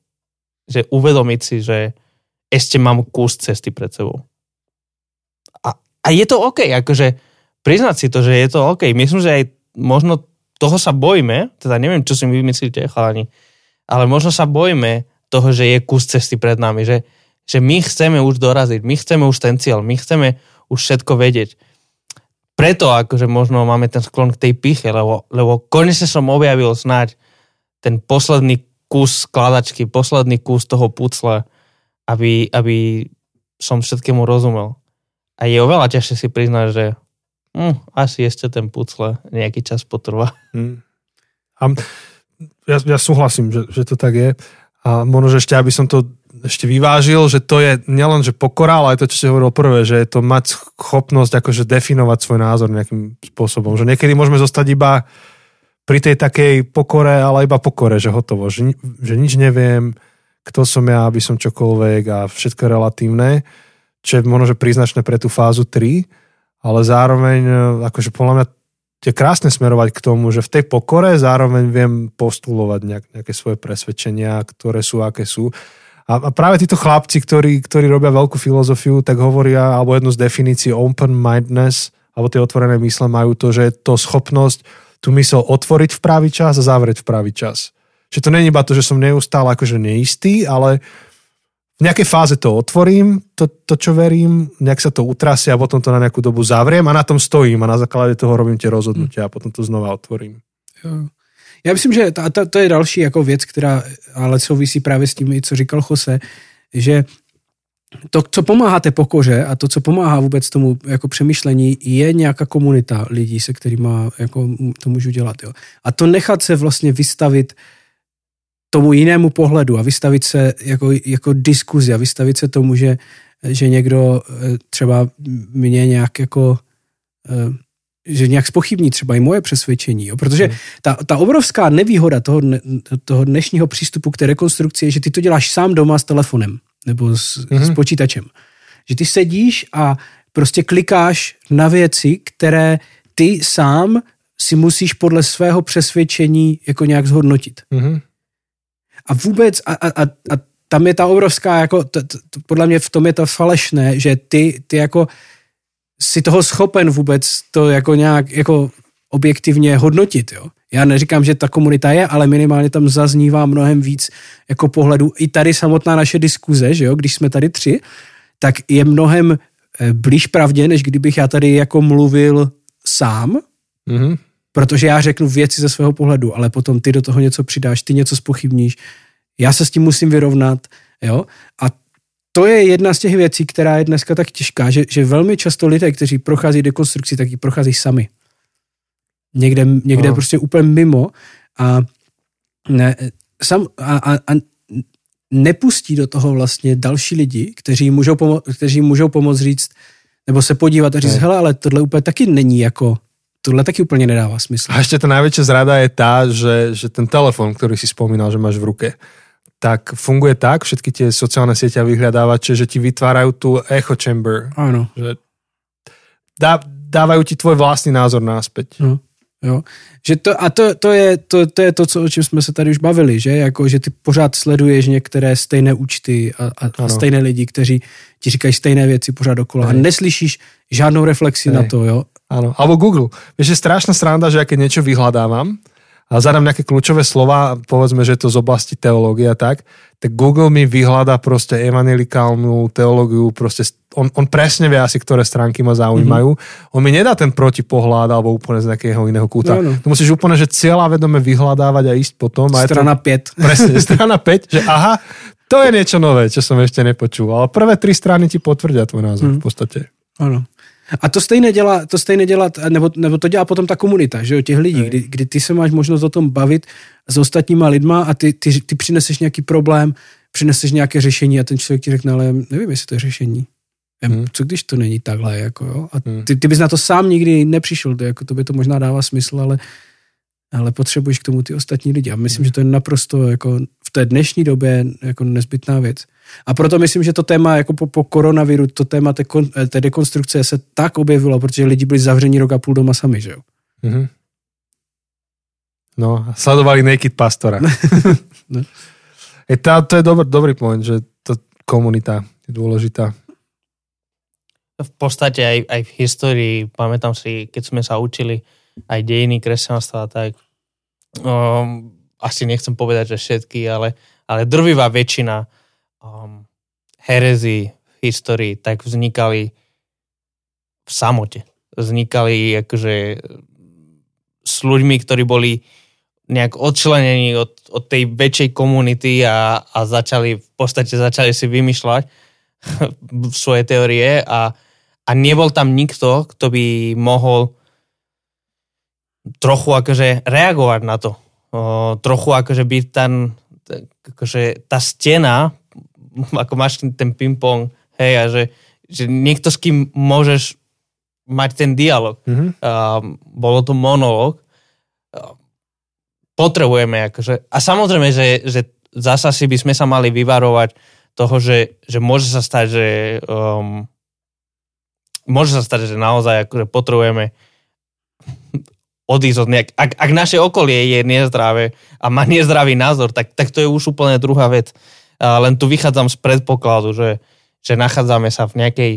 že uvedomiť si, že ešte mám kus cesty pred sebou. A, a je to OK, akože priznať si to, že je to OK. Myslím, že aj možno toho sa bojíme, teda neviem, čo si my vymyslíte, chalani, ale možno sa bojíme toho, že je kus cesty pred nami, že, že my chceme už doraziť, my chceme už ten cieľ, my chceme už všetko vedieť. Preto akože možno máme ten sklon k tej piche, lebo, lebo konečne som objavil snáď ten posledný kus skladačky, posledný kus toho pucle, aby, aby som všetkému rozumel. A je oveľa ťažšie si priznať, že hm, asi ešte ten pucle nejaký čas potrvá. Hmm. Ja, ja súhlasím, že, že to tak je. A možno, že ešte, aby som to ešte vyvážil, že to je nielen, že pokora, ale aj to, čo si hovoril prvé, že je to mať schopnosť akože definovať svoj názor nejakým spôsobom. Že niekedy môžeme zostať iba pri tej takej pokore, ale iba pokore, že hotovo, že, že nič neviem, kto som ja, aby som čokoľvek a všetko relatívne, čo je možno, že príznačné pre tú fázu 3, ale zároveň, e, akože podľa mňa je krásne smerovať k tomu, že v tej pokore zároveň viem postulovať nejak, nejaké svoje presvedčenia, ktoré sú, aké sú. A, a práve títo chlapci, ktorí, ktorí robia veľkú filozofiu, tak hovoria, alebo jednu z definícií open-mindedness, alebo tie otvorené mysle majú to, že je to schopnosť tú mysel otvoriť v pravý čas a zavrieť v pravý čas. Že to není iba to, že som neustále akože neistý, ale v nejakej fáze to otvorím, to, to čo verím, nejak sa to utrasie a potom to na nejakú dobu zavriem a na tom stojím a na základe toho robím tie rozhodnutia a potom to znova otvorím. Jo. Já myslím, že ta, ta, to je další jako věc, která ale souvisí právě s tím, co říkal Jose, že to, co pomáhá té pokoře a to, co pomáhá vůbec tomu jako přemýšlení, je nějaká komunita lidí, se kterými jako to můžu dělat. Jo. A to nechat se vlastně vystavit tomu jinému pohledu a vystavit se jako, jako diskuzi a vystavit se tomu, že, že někdo eh, třeba mě nějak jako eh, že nějak spochybní třeba i moje přesvědčení. Jo? Protože hmm. ta, ta obrovská nevýhoda toho, toho dnešního přístupu k té rekonstrukci je, že ty to děláš sám doma s telefonem nebo s, hmm. s počítačem. Že ty sedíš a prostě klikáš na věci, které ty sám si musíš podle svého přesvědčení jako nějak zhodnotit. Hmm. A vůbec, a, a, a tam je ta obrovská, jako, t, t, podle mě v tom je to falešné, že ty, ty jako si toho schopen vůbec to jako nějak jako objektivně hodnotit, jo. Já neříkám, že ta komunita je, ale minimálně tam zaznívá mnohem víc jako pohledu. I tady samotná naše diskuze, že jo, když jsme tady tři, tak je mnohem eh, blíž pravdě, než kdybych já tady jako mluvil sám, mm-hmm. protože já řeknu věci ze svého pohledu, ale potom ty do toho něco přidáš, ty něco spochybníš, já se s tím musím vyrovnat, jo, a to je jedna z těch věcí, která je dneska tak těžká, že, že velmi často lidé, kteří prochází dekonstrukci, tak ji prochází sami. Někde, někde no. prostě úplně mimo a, ne, sam, a, a, a nepustí do toho vlastně další lidi, kteří můžou, pomo- kteří můžou pomoct říct, nebo se podívat a říct, hele, ale tohle úplně taky není jako tohle taky úplně nedává smysl. A ještě ta největší zrada je ta, že, že ten telefon, který si spomínal, že máš v ruke, tak funguje tak, všetky tie sociálne siete a vyhľadávače, že ti vytvárajú tú echo chamber. Áno. Že dá, dávajú ti tvoj vlastný názor náspäť. No. Jo. Že to, a to, to, je, to, to je to, co, o čem jsme se tady už bavili, že jako, že ty pořád sleduješ některé stejné účty a, a, a stejné lidi, kteří ti říkají stejné věci pořád dokola a neslyšíš žádnou reflexi Hej. na to, jo. Áno, alebo Google. Vieš, je strašná sranda, že ja keď niečo vyhľadávam, a zadám nejaké kľúčové slova, povedzme, že je to z oblasti teológie a tak, tak Google mi vyhľadá proste evangelikálnu teológiu, proste on, on presne vie asi, ktoré stránky ma zaujímajú. Mm-hmm. On mi nedá ten protipohľad alebo úplne z nejakého iného kúta. No, no. Tu musíš úplne, že cieľa vedome vyhľadávať a ísť potom. A strana to, 5. Presne, strana 5, že aha, to je niečo nové, čo som ešte nepočul. Ale prvé tri strany ti potvrdia tvoj názor mm. v podstate. Áno. A to stejné dělá, to stejné dělá nebo, nebo to dělá potom ta komunita, že jo, těch lidí, kdy, kdy ty se máš možnost o tom bavit s ostatníma lidma a ty, ty, ty přineseš nějaký problém, přineseš nějaké řešení a ten člověk ti řekne, ale nevím, jestli to je řešení. Hmm. Co když to není takhle, jako jo? A hmm. ty, ty bys na to sám nikdy nepřišel, to, jako to by to možná dává smysl, ale, ale potřebuješ k tomu ty ostatní lidi. A myslím, hmm. že to je naprosto jako v té dnešní době jako nezbytná věc. A proto myslím, že to téma jako po, po koronaviru, to téma té, kon, eh, té dekonstrukce se tak objevilo, protože lidi byli zavření rok a půl doma sami, že jo? Mm-hmm. No, sledovali Naked Pastora. no. Je tá, to je dobrý, dobrý point, že to komunita je dôležitá. V podstate aj, aj v histórii, pamätám si, keď sme sa učili aj dejiny kresťanstva, tak um, asi nechcem povedať, že všetky, ale, ale drvivá väčšina um, herezy v histórii tak vznikali v samote. Vznikali akože s ľuďmi, ktorí boli nejak odčlenení od, od tej väčšej komunity a, a začali, v podstate začali si vymýšľať svoje teórie a, a nebol tam nikto, kto by mohol trochu akože reagovať na to. O, trochu akože byť tam, akože tá stena ako máš ten ping-pong, hej, a že, že niekto s kým môžeš mať ten dialog. Mm-hmm. Uh, bolo to monológ. Uh, potrebujeme akože, a samozrejme, že, že zasa si by sme sa mali vyvarovať toho, že, že môže sa stať, že um, môže sa stať, že naozaj akože potrebujeme odísť od nejak... Ak, ak naše okolie je nezdravé a má nezdravý názor, tak, tak to je už úplne druhá vec. A len tu vychádzam z predpokladu, že, že nachádzame sa v nejakej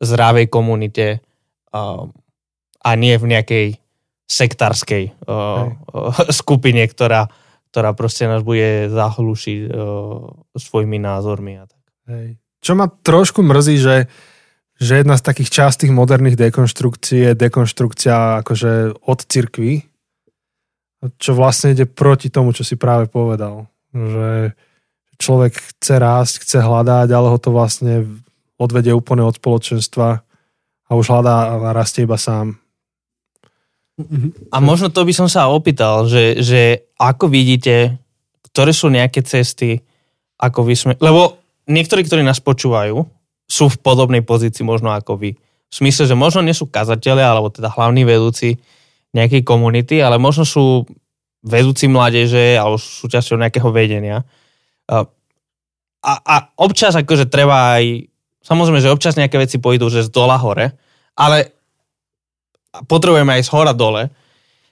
zdravej komunite a, a nie v nejakej sektárskej uh, skupine, ktorá, ktorá proste nás bude zahlušiť uh, svojimi názormi. A tak. Hej. Čo ma trošku mrzí, že, že jedna z takých častých moderných dekonštrukcií je dekonštrukcia akože od cirkvy, čo vlastne ide proti tomu, čo si práve povedal. Že človek chce rásť, chce hľadať, ale ho to vlastne odvedie úplne od spoločenstva a už hľadá a rastie iba sám. A možno to by som sa opýtal, že, že ako vidíte, ktoré sú nejaké cesty, ako vy sme... Lebo niektorí, ktorí nás počúvajú, sú v podobnej pozícii možno ako vy. V smysle, že možno nie sú kazatelia, alebo teda hlavní vedúci nejakej komunity, ale možno sú vedúci mládeže alebo súčasťou nejakého vedenia. A, a občas akože treba aj, samozrejme, že občas nejaké veci pôjdu, že z dola hore, ale potrebujeme aj z hora dole.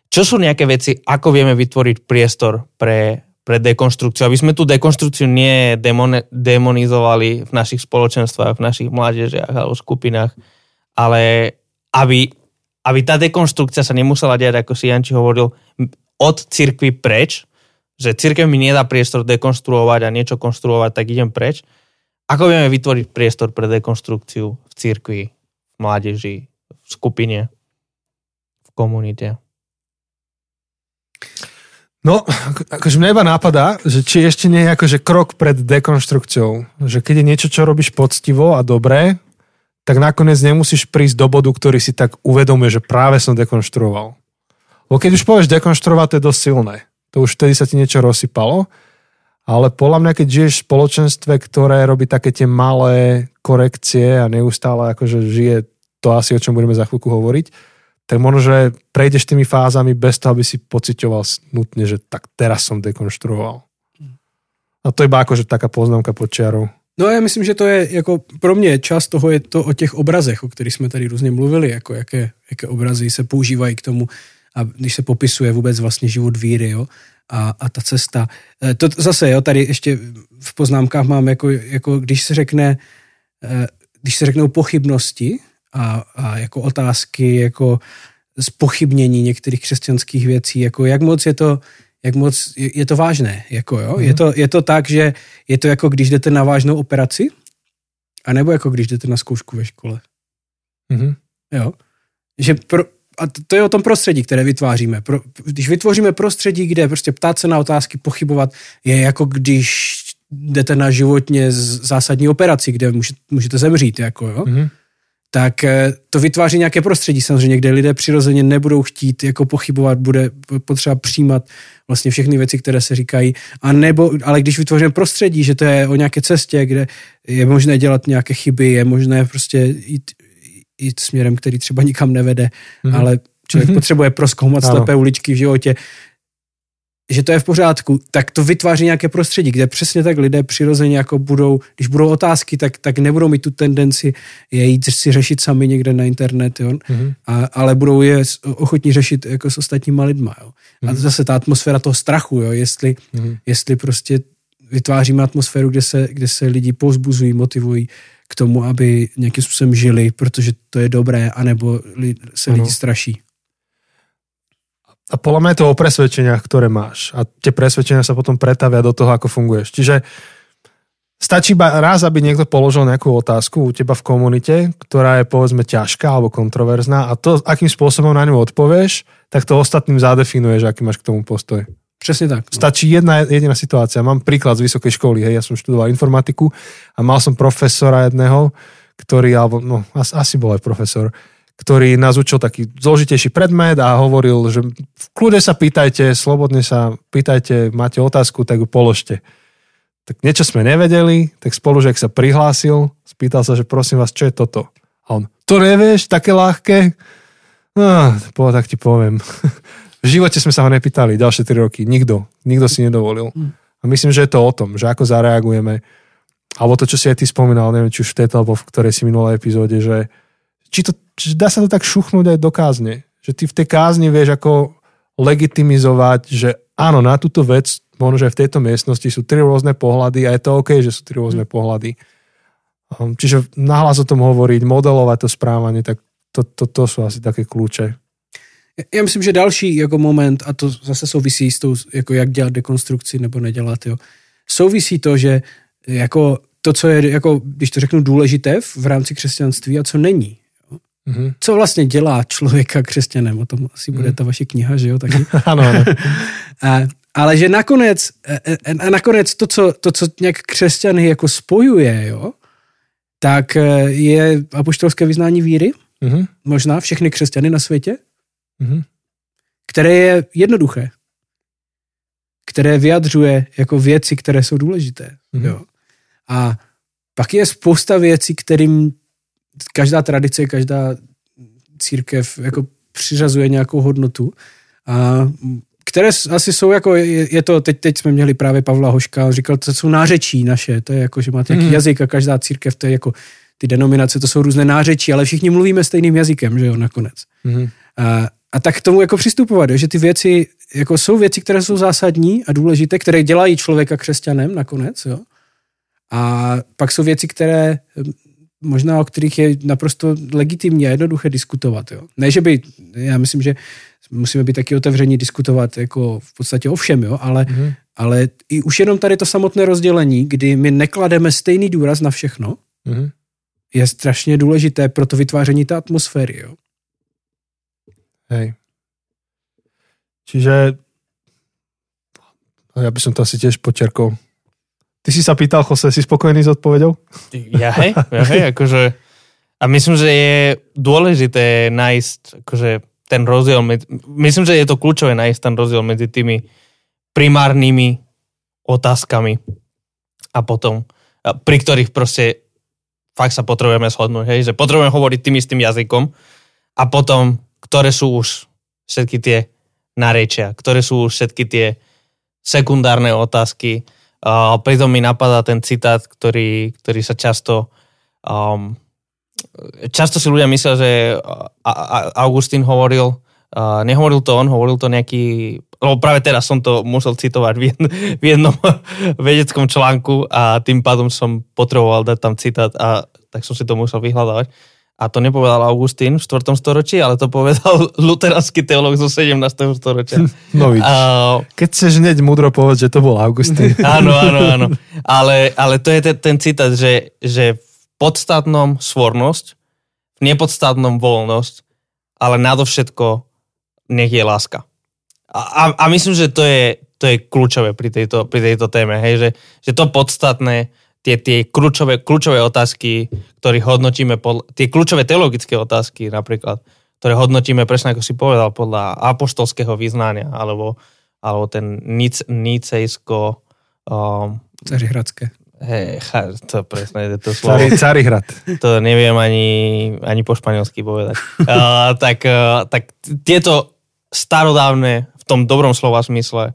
Čo sú nejaké veci, ako vieme vytvoriť priestor pre, pre dekonštrukciu, aby sme tú dekonštrukciu nie demonizovali v našich spoločenstvách, v našich mládežiach alebo skupinách, ale aby, aby tá dekonštrukcia sa nemusela diať, ako si Janči hovoril, od cirkvy preč, že cirkev mi nedá priestor dekonštruovať a niečo konštruovať, tak idem preč. Ako vieme vytvoriť priestor pre dekonštrukciu v cirkvi, v mládeži, v skupine? komunite? No, akože mňa iba nápada, že či ešte nie je akože krok pred dekonštrukciou. Že keď je niečo, čo robíš poctivo a dobré, tak nakoniec nemusíš prísť do bodu, ktorý si tak uvedomuje, že práve som dekonštruoval. Lebo keď už povieš dekonštruovať, to je dosť silné. To už vtedy sa ti niečo rozsypalo. Ale podľa mňa, keď žiješ v spoločenstve, ktoré robí také tie malé korekcie a neustále akože žije to asi, o čom budeme za chvíľku hovoriť, tak možno, že prejdeš tými fázami bez toho, aby si pocitoval nutne, že tak teraz som dekonštruoval. A to je iba akože taká poznámka pod čiarou. No já myslím, že to je jako pro mě část toho je to o těch obrazech, o kterých jsme tady různě mluvili, jako jaké, jaké obrazy se používají k tomu, a když se popisuje vůbec vlastně život víry, jo, a, a ta cesta. E, to zase, jo, tady ještě v poznámkách mám, jako, jako když se řekne, e, když se řeknou pochybnosti, a, a jako otázky, jako spochybnění některých křesťanských věcí, jako jak moc je to, jak moc je, je to vážné, jako jo? Mm. Je, to, je to tak, že je to jako když jdete na vážnou operaci, anebo jako když jdete na zkoušku ve škole. Mm. Jo? Že pro, a to je o tom prostředí, které vytváříme. Pro, když vytvoříme prostředí, kde prostě ptát se na otázky, pochybovat, je jako když jdete na životně zásadní operaci, kde můžete, můžete zemřít. Jako, jo? Mm tak eh, to vytváří nějaké prostředí samozřejmě, kde lidé přirozeně nebudou chtít jako pochybovat, bude potřeba přijímat vlastně všechny věci, které se říkají, a nebo, ale když vytvoříme prostředí, že to je o nějaké cestě, kde je možné dělat nějaké chyby, je možné prostě jít, jít směrem, který třeba nikam nevede, mm-hmm. ale člověk mm-hmm. potřebuje proskoumat slepé uličky v životě, že to je v pořádku, tak to vytváří nějaké prostředí, kde přesně tak lidé přirozeně jako budou, když budou otázky, tak, tak nebudou mít tu tendenci je jít si řešit sami někde na internet, jo? Mm-hmm. A, ale budou je ochotní řešit jako s ostatníma lidma. Jo? Mm-hmm. A mhm. zase ta atmosféra toho strachu, jo? Jestli, mm-hmm. jestli prostě vytváříme atmosféru, kde se, kde se lidi pozbuzují, motivují k tomu, aby nějakým způsobem žili, protože to je dobré, anebo se ano. lidi straší. A podľa mňa je to o presvedčeniach, ktoré máš. A tie presvedčenia sa potom pretavia do toho, ako funguješ. Čiže stačí iba raz, aby niekto položil nejakú otázku u teba v komunite, ktorá je povedzme ťažká alebo kontroverzná a to, akým spôsobom na ňu odpovieš, tak to ostatným zadefinuješ, aký máš k tomu postoj. Presne tak. Stačí jedna jediná situácia. Mám príklad z vysokej školy. Hej, ja som študoval informatiku a mal som profesora jedného, ktorý, alebo no, asi bol aj profesor, ktorý nás učil taký zložitejší predmet a hovoril, že v kľude sa pýtajte, slobodne sa pýtajte, máte otázku, tak ju položte. Tak niečo sme nevedeli, tak spolužiak sa prihlásil, spýtal sa, že prosím vás, čo je toto? A on, to nevieš, také ľahké? No, tak ti poviem. v živote sme sa ho nepýtali ďalšie 3 roky. Nikto. Nikto si nedovolil. Hm. A myslím, že je to o tom, že ako zareagujeme. Alebo to, čo si aj ty spomínal, neviem, či už v tejto, alebo v ktorej si minulej epizóde, že či to, či dá sa to tak šuchnúť aj do kázne. Že ty v tej kázni vieš, ako legitimizovať, že áno, na túto vec, možno, že v tejto miestnosti sú tri rôzne pohľady a je to OK, že sú tri rôzne pohľady. Um, čiže nahlas o tom hovoriť, modelovať to správanie, tak to, to, to sú asi také kľúče. Já myslím, že další jako moment, a to zase souvisí s tou, jako jak dělat dekonstrukci nebo nedělat, jo. souvisí to, že jako to, co je, jako, když to řeknu, důležité v rámci křesťanství a co není. Mhm. Co vlastně dělá člověka křesťanem? O tom asi bude ta vaše kniha, že jo? Taky. Áno, áno. A, ale že nakonec, a, a- a nakonec to co, to, co nějak křesťany jako spojuje, jo, tak je apoštolské vyznání víry, Mhm, možná všechny křesťany na světě, mhm. které je jednoduché, které vyjadřuje jako věci, které jsou důležité. Mhm. Jo. A pak je spousta věcí, kterým každá tradice, každá církev jako přiřazuje nějakou hodnotu, a které asi jsou jako, je, je to, teď, teď jsme měli právě Pavla Hoška, on říkal, to jsou nářečí naše, to je jako, že máte Mhm. jazyk a každá církev, to je jako, ty denominace, to jsou různé nářečí, ale všichni mluvíme stejným jazykem, že jo, nakonec. Mhm. A, a tak k tomu jako přistupovat, jo, že ty věci, jako jsou věci, které jsou zásadní a důležité, které dělají člověka křesťanem nakonec, jo. A pak jsou věci, které možná o kterých je naprosto legitimní a jednoduché diskutovat. Jo. Ne, že by, já myslím, že musíme být taky otevření diskutovat jako v podstatě o všem, jo, ale, Mhm. ale i už jenom tady to samotné rozdělení, kdy my neklademe stejný důraz na všechno, Mhm. je strašně důležité pro to vytváření té atmosféry. Jo. Hej. Čiže ja by som to asi tiež počerkol. Ty si sa pýtal, Jose, si spokojný s odpovedou? Ja hej, ja hej, akože... A myslím, že je dôležité nájsť akože ten rozdiel, medzi, myslím, že je to kľúčové nájsť ten rozdiel medzi tými primárnymi otázkami a potom, pri ktorých proste fakt sa potrebujeme shodnúť, hej, že potrebujeme hovoriť tým istým jazykom a potom, ktoré sú už všetky tie narečia, ktoré sú už všetky tie sekundárne otázky. Uh, pritom mi napadá ten citát, ktorý, ktorý sa často um, často si ľudia myslia, že Augustín hovoril, uh, nehovoril to on, hovoril to nejaký, lebo práve teraz som to musel citovať v, jedn, v jednom vedeckom článku a tým pádom som potreboval dať tam citát a tak som si to musel vyhľadávať. A to nepovedal Augustín v 4. storočí, ale to povedal luteránsky teológ zo 17. storočia. No vidíš. Uh, Keď chceš hneď mudro povedať, že to bol Augustín. Áno, áno, áno. Ale, ale to je ten, ten citát, že, že v podstatnom svornosť, v nepodstatnom voľnosť, ale nadovšetko nech je láska. A, a, a myslím, že to je, to je kľúčové pri tejto, pri tejto téme, hej, že, že to podstatné, tie, tie kľúčové, kľúčové otázky, ktoré hodnotíme, podľa, tie kľúčové teologické otázky napríklad, ktoré hodnotíme presne ako si povedal, podľa apoštolského vyznania, alebo, alebo ten nic, nicejsko um, Cařihradské. Hej, to presne je to slovo. Cari, Carihrad. To neviem ani, ani po španielsky povedať. Uh, tak, uh, tak tieto starodávne, v tom dobrom slova zmysle,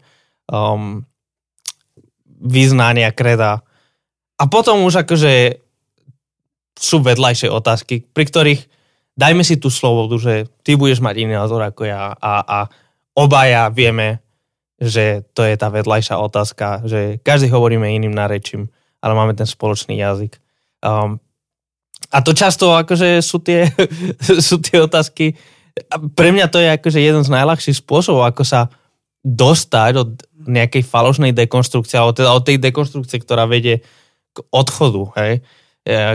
um, vyznania, kreda. A potom už akože sú vedľajšie otázky, pri ktorých dajme si tú slobodu, že ty budeš mať iný názor ako ja a, a obaja vieme, že to je tá vedľajšia otázka, že každý hovoríme iným narečím, ale máme ten spoločný jazyk. Um, a to často akože sú tie, sú tie otázky, pre mňa to je akože jeden z najľahších spôsobov, ako sa dostať od nejakej falošnej dekonstrukcie, alebo teda od tej dekonstrukcie, ktorá vedie k odchodu, hej.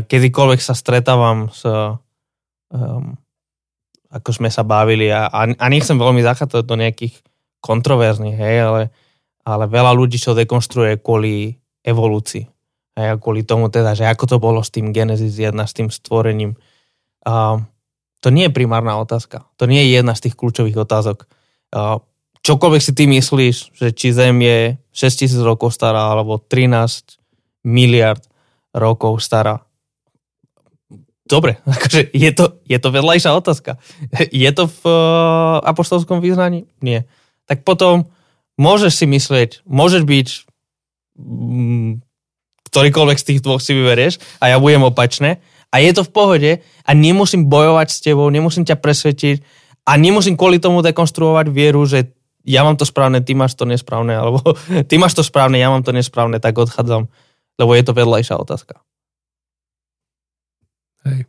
Kedykoľvek sa stretávam s um, ako sme sa bavili a, a, a nechcem veľmi zachádzať do nejakých kontroverzných, hej, ale, ale veľa ľudí, čo dekonstruuje kvôli evolúcii. Hej, a kvôli tomu teda, že ako to bolo s tým Genesis 1, s tým stvorením. Um, to nie je primárna otázka. To nie je jedna z tých kľúčových otázok. Uh, čokoľvek si ty myslíš, že či Zem je 6000 rokov stará alebo 13 miliard rokov stará. Dobre, akože je to, je to vedľajšia otázka. Je to v uh, apoštolskom význaní? Nie. Tak potom môžeš si myslieť, môžeš byť mm, ktorýkoľvek z tých dvoch si vyberieš a ja budem opačné a je to v pohode a nemusím bojovať s tebou, nemusím ťa presvedčiť a nemusím kvôli tomu dekonstruovať vieru, že ja mám to správne, ty máš to nesprávne, alebo ty máš to správne, ja mám to nesprávne, tak odchádzam, lebo je to vedľajšia otázka. Hej.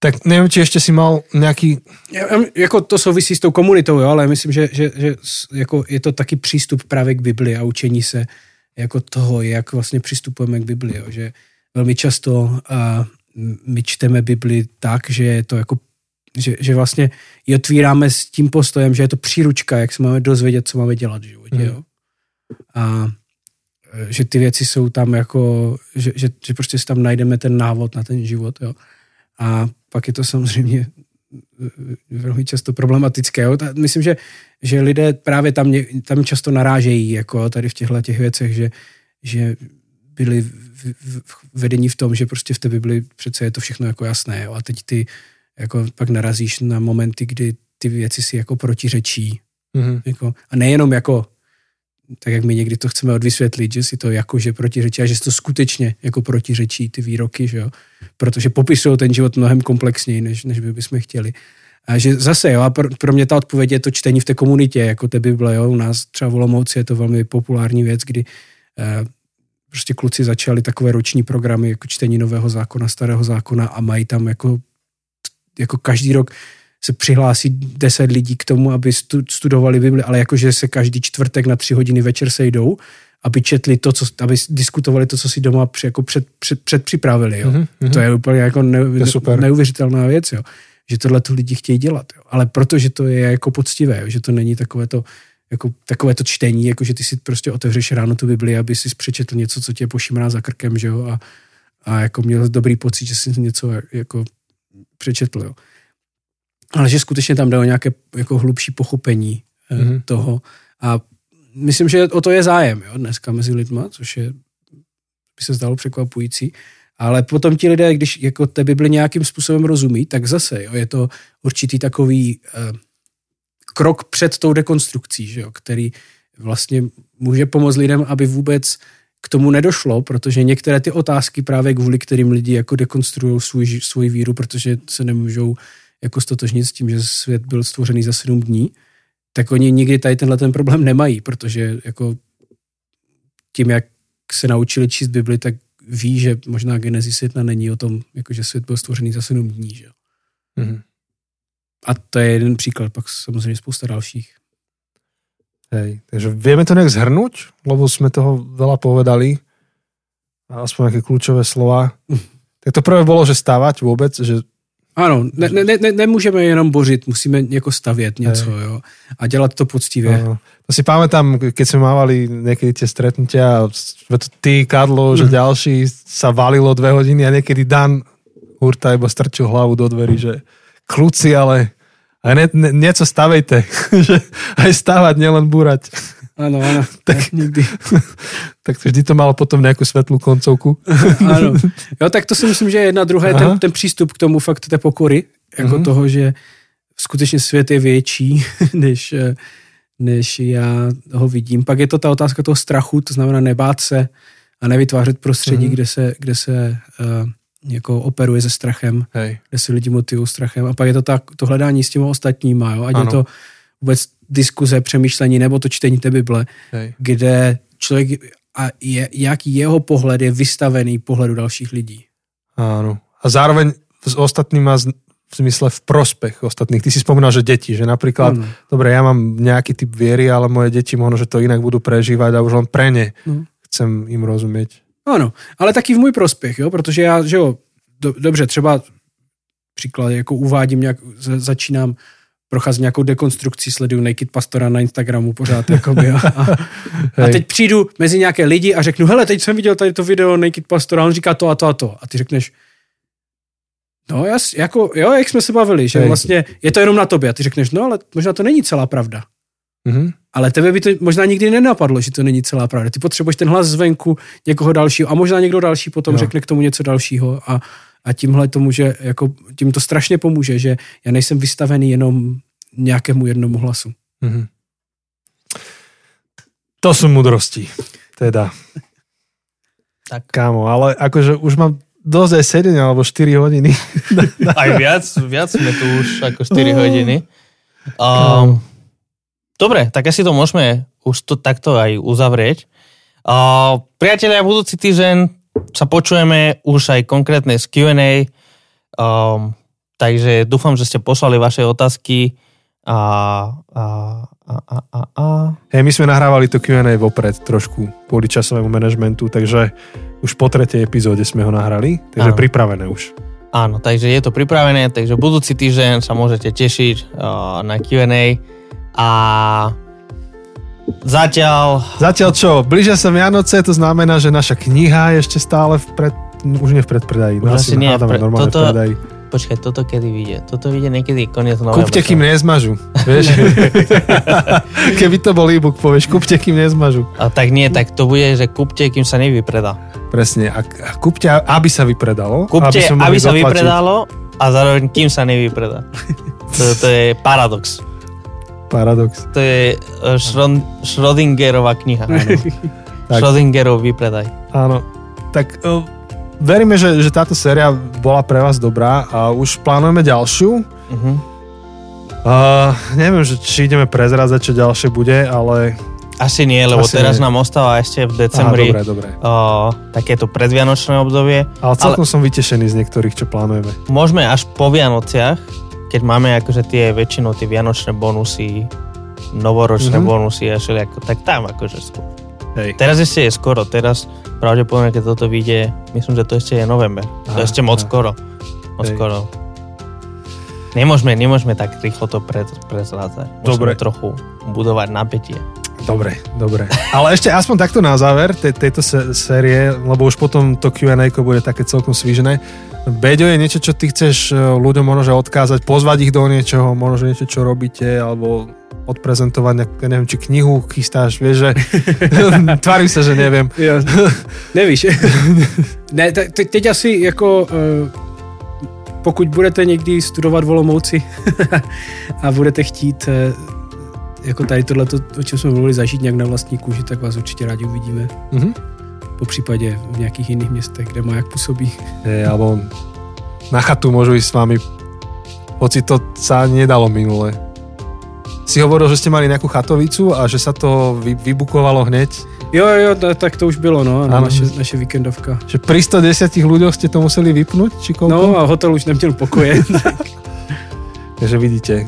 Tak neviem, či ešte si mal nejaký... Ja, jako to souvisí s tou komunitou, jo, ale myslím, že, že, že jako je to taky přístup právě k Bibli a učení se jako toho, jak vlastně přistupujeme k Bibli. Jo, že velmi často a my čteme Bibli tak, že je to jako že, že vlastně ji otvíráme s tím postojem, že je to příručka, jak se máme dozvědět, co máme dělat v životě. Mm. Jo? A že ty věci jsou tam jako, že, že, že prostě si tam najdeme ten návod na ten život. Jo? A pak je to samozřejmě e, velmi často problematické. Jo? Myslím, že, že lidé právě tam, tam často narážejí jako tady v těchto těch věcech, že, že byli vedení v tom, že prostě v té Bibli přece je to všechno jako jasné. Jo? A teď ty jako pak narazíš na momenty, kdy ty věci si jako protiřečí. Mm-hmm. Jako, a nejenom jako tak jak my někdy to chceme odvysvětlit, že si to jako, že protiřečí a že si to skutečně jako protiřečí ty výroky, že jo? protože popisují ten život mnohem komplexněji, než, než by bychom chtěli. A že zase, jo, a pro, pro mě ta odpověď je to čtení v té komunitě, jako té Bible, jo, u nás třeba v Olomouci je to velmi populární věc, kdy eh, prostě kluci začali takové roční programy, jako čtení nového zákona, starého zákona a mají tam jako jako každý rok se přihlásí deset lidí k tomu, aby studovali Bibli, ale jakože se každý čtvrtek na tři hodiny večer sejdou, aby četli to, co, aby diskutovali to, co si doma při, jako před, před, předpřipravili. Jo. Mm-hmm. To je úplně jako ne, je super. neuvěřitelná věc, jo. že tohle tu lidi chtějí dělat. Jo. Ale protože to je jako poctivé, jo, že to není takové to, jako takové to čtení, jako že ty si prostě otevřeš ráno tu Bibli, aby si přečetl něco, co tě pošimrá za krkem, že jo, a, a jako měl dobrý pocit, že jsi něco jako přečetl. Jo. Ale že skutečně tam jde o nějaké jako hlubší pochopení mm-hmm. toho. A myslím, že o to je zájem jo, dneska mezi lidma, což je, by se zdalo překvapující. Ale potom ti lidé, když jako té Bibli nějakým způsobem rozumí, tak zase jo, je to určitý takový eh, krok před tou dekonstrukcí, že jo, který vlastně může pomoct lidem, aby vůbec k tomu nedošlo, protože některé ty otázky právě kvůli kterým lidi jako dekonstruují svůj, svůj víru, protože se nemůžou jako stotožnit s tím, že svět byl stvořený za sedm dní, tak oni nikdy tady tenhle ten problém nemají, protože jako tím, jak se naučili číst Bibli, tak ví, že možná Genesis 1 není o tom, jako že svět byl stvořený za sedm dní. Že? Mm-hmm. A to je jeden příklad, pak samozřejmě spousta dalších. Hej, takže vieme to nejak zhrnúť, lebo sme toho veľa povedali. A aspoň nejaké kľúčové slova. Tak to prvé bolo, že stávať vôbec, že ano, ne, ne, ne, nemůžeme jenom bořit, musíme jako stavět něco, Hej. jo. A dělat to poctivě. Ano. To si pamätám, keď sme mávali niekedy tie stretnutia, ty, Kadlo, mm. že mhm. ďalší sa valilo dve hodiny a niekedy Dan Hurta iba strčil hlavu do dverí, že kľúci, ale a ne, ne, niečo stavejte. že aj stavať, nielen búrať. Áno, áno. tak, nikdy. tak vždy to malo potom nejakú svetlú koncovku. áno. Jo, tak to si myslím, že je jedna druhé, ten, ten přístup k tomu fakt té pokory, jako uh-huh. toho, že skutečně svět je větší, než, než já ho vidím. Pak je to ta otázka toho strachu, to znamená nebát se a nevytvářet prostředí, uh-huh. kde se, kde se uh, jako operuje se strachem, Hej. kde si lidi motivují strachem. A pak je to tak, to hledání s těmi ostatníma, jo? ať ano. je to vůbec diskuze, přemýšlení nebo to čtení té Bible, Hej. kde člověk a je, jaký jeho pohled je vystavený pohledu dalších lidí. Áno. A zároveň s ostatnýma v zmysle v prospech ostatných. Ty si spomínal, že deti, že napríklad, ano. dobre, ja mám nejaký typ viery, ale moje deti možno, že to inak budú prežívať a už len pre ne no. chcem im rozumieť. Ano, ale taky v můj prospěch, jo, protože já, že jo, do, dobře, třeba příklad, jako uvádím nějak, začínám procházet nějakou dekonstrukcí, sleduju Naked Pastora na Instagramu pořád, jakoby, a, a, a teď přijdu mezi nějaké lidi a řeknu, hele, teď jsem viděl tady to video Naked Pastora, on říká to a to a to. A ty řekneš, no jas, jako, jo, jak jsme se bavili, že Hej. vlastně je to jenom na tobě. A ty řekneš, no ale možná to není celá pravda. Mm-hmm. Ale tebe by to možná nikdy nenapadlo, že to není celá pravda. Ty potřebuješ ten hlas zvenku někoho dalšího a možná někdo další potom jo. řekne k tomu něco dalšího a, a tímhle to může, jako, tím to strašně pomůže, že já nejsem vystavený jenom nějakému jednomu hlasu. Mm-hmm. To sú mudrosti. Teda. tak. Kámo, ale akože už mám dosť aj 7 alebo 4 hodiny. aj viac, viac sme tu už ako 4 hodiny. Um, dobre, tak asi to môžeme už to takto aj uzavrieť. Uh, priatelia, budúci týždeň sa počujeme už aj konkrétne z Q&A, um, takže dúfam, že ste poslali vaše otázky a, a, a, a, a, a. Hej, my sme nahrávali to Q&A vopred trošku kvôli časovému manažmentu, takže už po tretej epizóde sme ho nahrali, takže Áno. pripravené už. Áno, takže je to pripravené, takže budúci týždeň sa môžete tešiť uh, na Q&A a zatiaľ Zatiaľ čo, blížia sa Vianoce, to znamená, že naša kniha je ešte stále v pred, už nie v predpredaji, no Už asi asi nie, pre- normálne toto- v predaji. Počkaj, toto kedy vyjde? Toto vyjde niekedy koniec novembra. Kúpte, kým nezmažu, vieš? Keby to bol e-book, povieš, kúpte, kým nezmažu. A tak nie, tak to bude, že kúpte, kým sa nevypredá. Presne, a, kúpte, aby sa vypredalo. Kúpte, mohli aby sa zaplatiť. vypredalo a zároveň kým sa nevypredá. To, to je paradox. Paradox. To je eh, Schron- Schrödingerová kniha. Schrödingerov vypredaj. Áno, tak uh, veríme, že, že táto séria bola pre vás dobrá a už plánujeme ďalšiu. Uh-huh. Uh, neviem, že či ideme prezrázať, čo ďalšie bude, ale... Asi nie, lebo Asi teraz nie. nám ostáva ešte v Aha, decembri dobre, dobre. uh, takéto predvianočné obdobie. Ale celkom som vytešený z niektorých, čo plánujeme. Môžeme až po Vianociach, keď máme akože tie väčšinou tie vianočné bonusy, novoročné Mhm. mm-hmm. bonusy a všelijako, tak tam akože skôr. Hej. Teraz ešte je skoro, teraz pravdepodobne, keď toto vyjde, myslím, že to ešte je november. to Aha, je ešte moc aha. skoro. Moc Hej. skoro. Nemôžeme, nemôžeme tak rýchlo to pred, prezrádzať. Musíme Dobre. trochu budovať napätie. Dobre, dobre. Ale ešte aspoň takto na záver tej, tejto série, lebo už potom to Q&A bude také celkom svižné. Beďo, je niečo, čo ty chceš e, ľuďom možno odkázať, pozvať ich do niečoho, možno že niečo, čo robíte, alebo odprezentovať, nejak, ja neviem, či knihu chystáš, vieš, že tvarím sa, že neviem. Jo. Nevíš. ne, te, te, teď asi jako eh, pokud budete někdy studovat v Olomouci a budete chtít eh, jako tady tohle, o čem jsme mluvili, zažít nějak na vlastní kůži, tak vás určitě rádi uvidíme. Mhm. Po případě v nějakých jiných městech, kde má jak působí. E, alebo na chatu môžu ísť s vami, hoci to sa nedalo minule. Si hovoril, že ste mali nejakú chatovicu a že sa to vy, vybukovalo hneď. Jo, jo, ta- tak to už bylo, no, Ano. na naše, naše víkendovka. Že pri 110 ľuďoch ste to museli vypnúť, či koľko? No a hotel už neměl pokoje. Takže vidíte,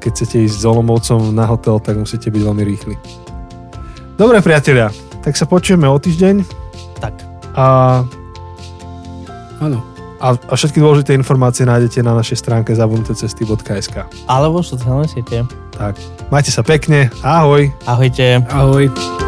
keď chcete ísť s Olomovcom na hotel, tak musíte byť veľmi rýchli. Dobre, priatelia, tak sa počujeme o týždeň Tak. a, ano. a, a všetky dôležité informácie nájdete na našej stránke zabudnutecesty.sk Alebo v sociálnej siete. Tak, majte sa pekne, ahoj! Ahojte. Ahoj.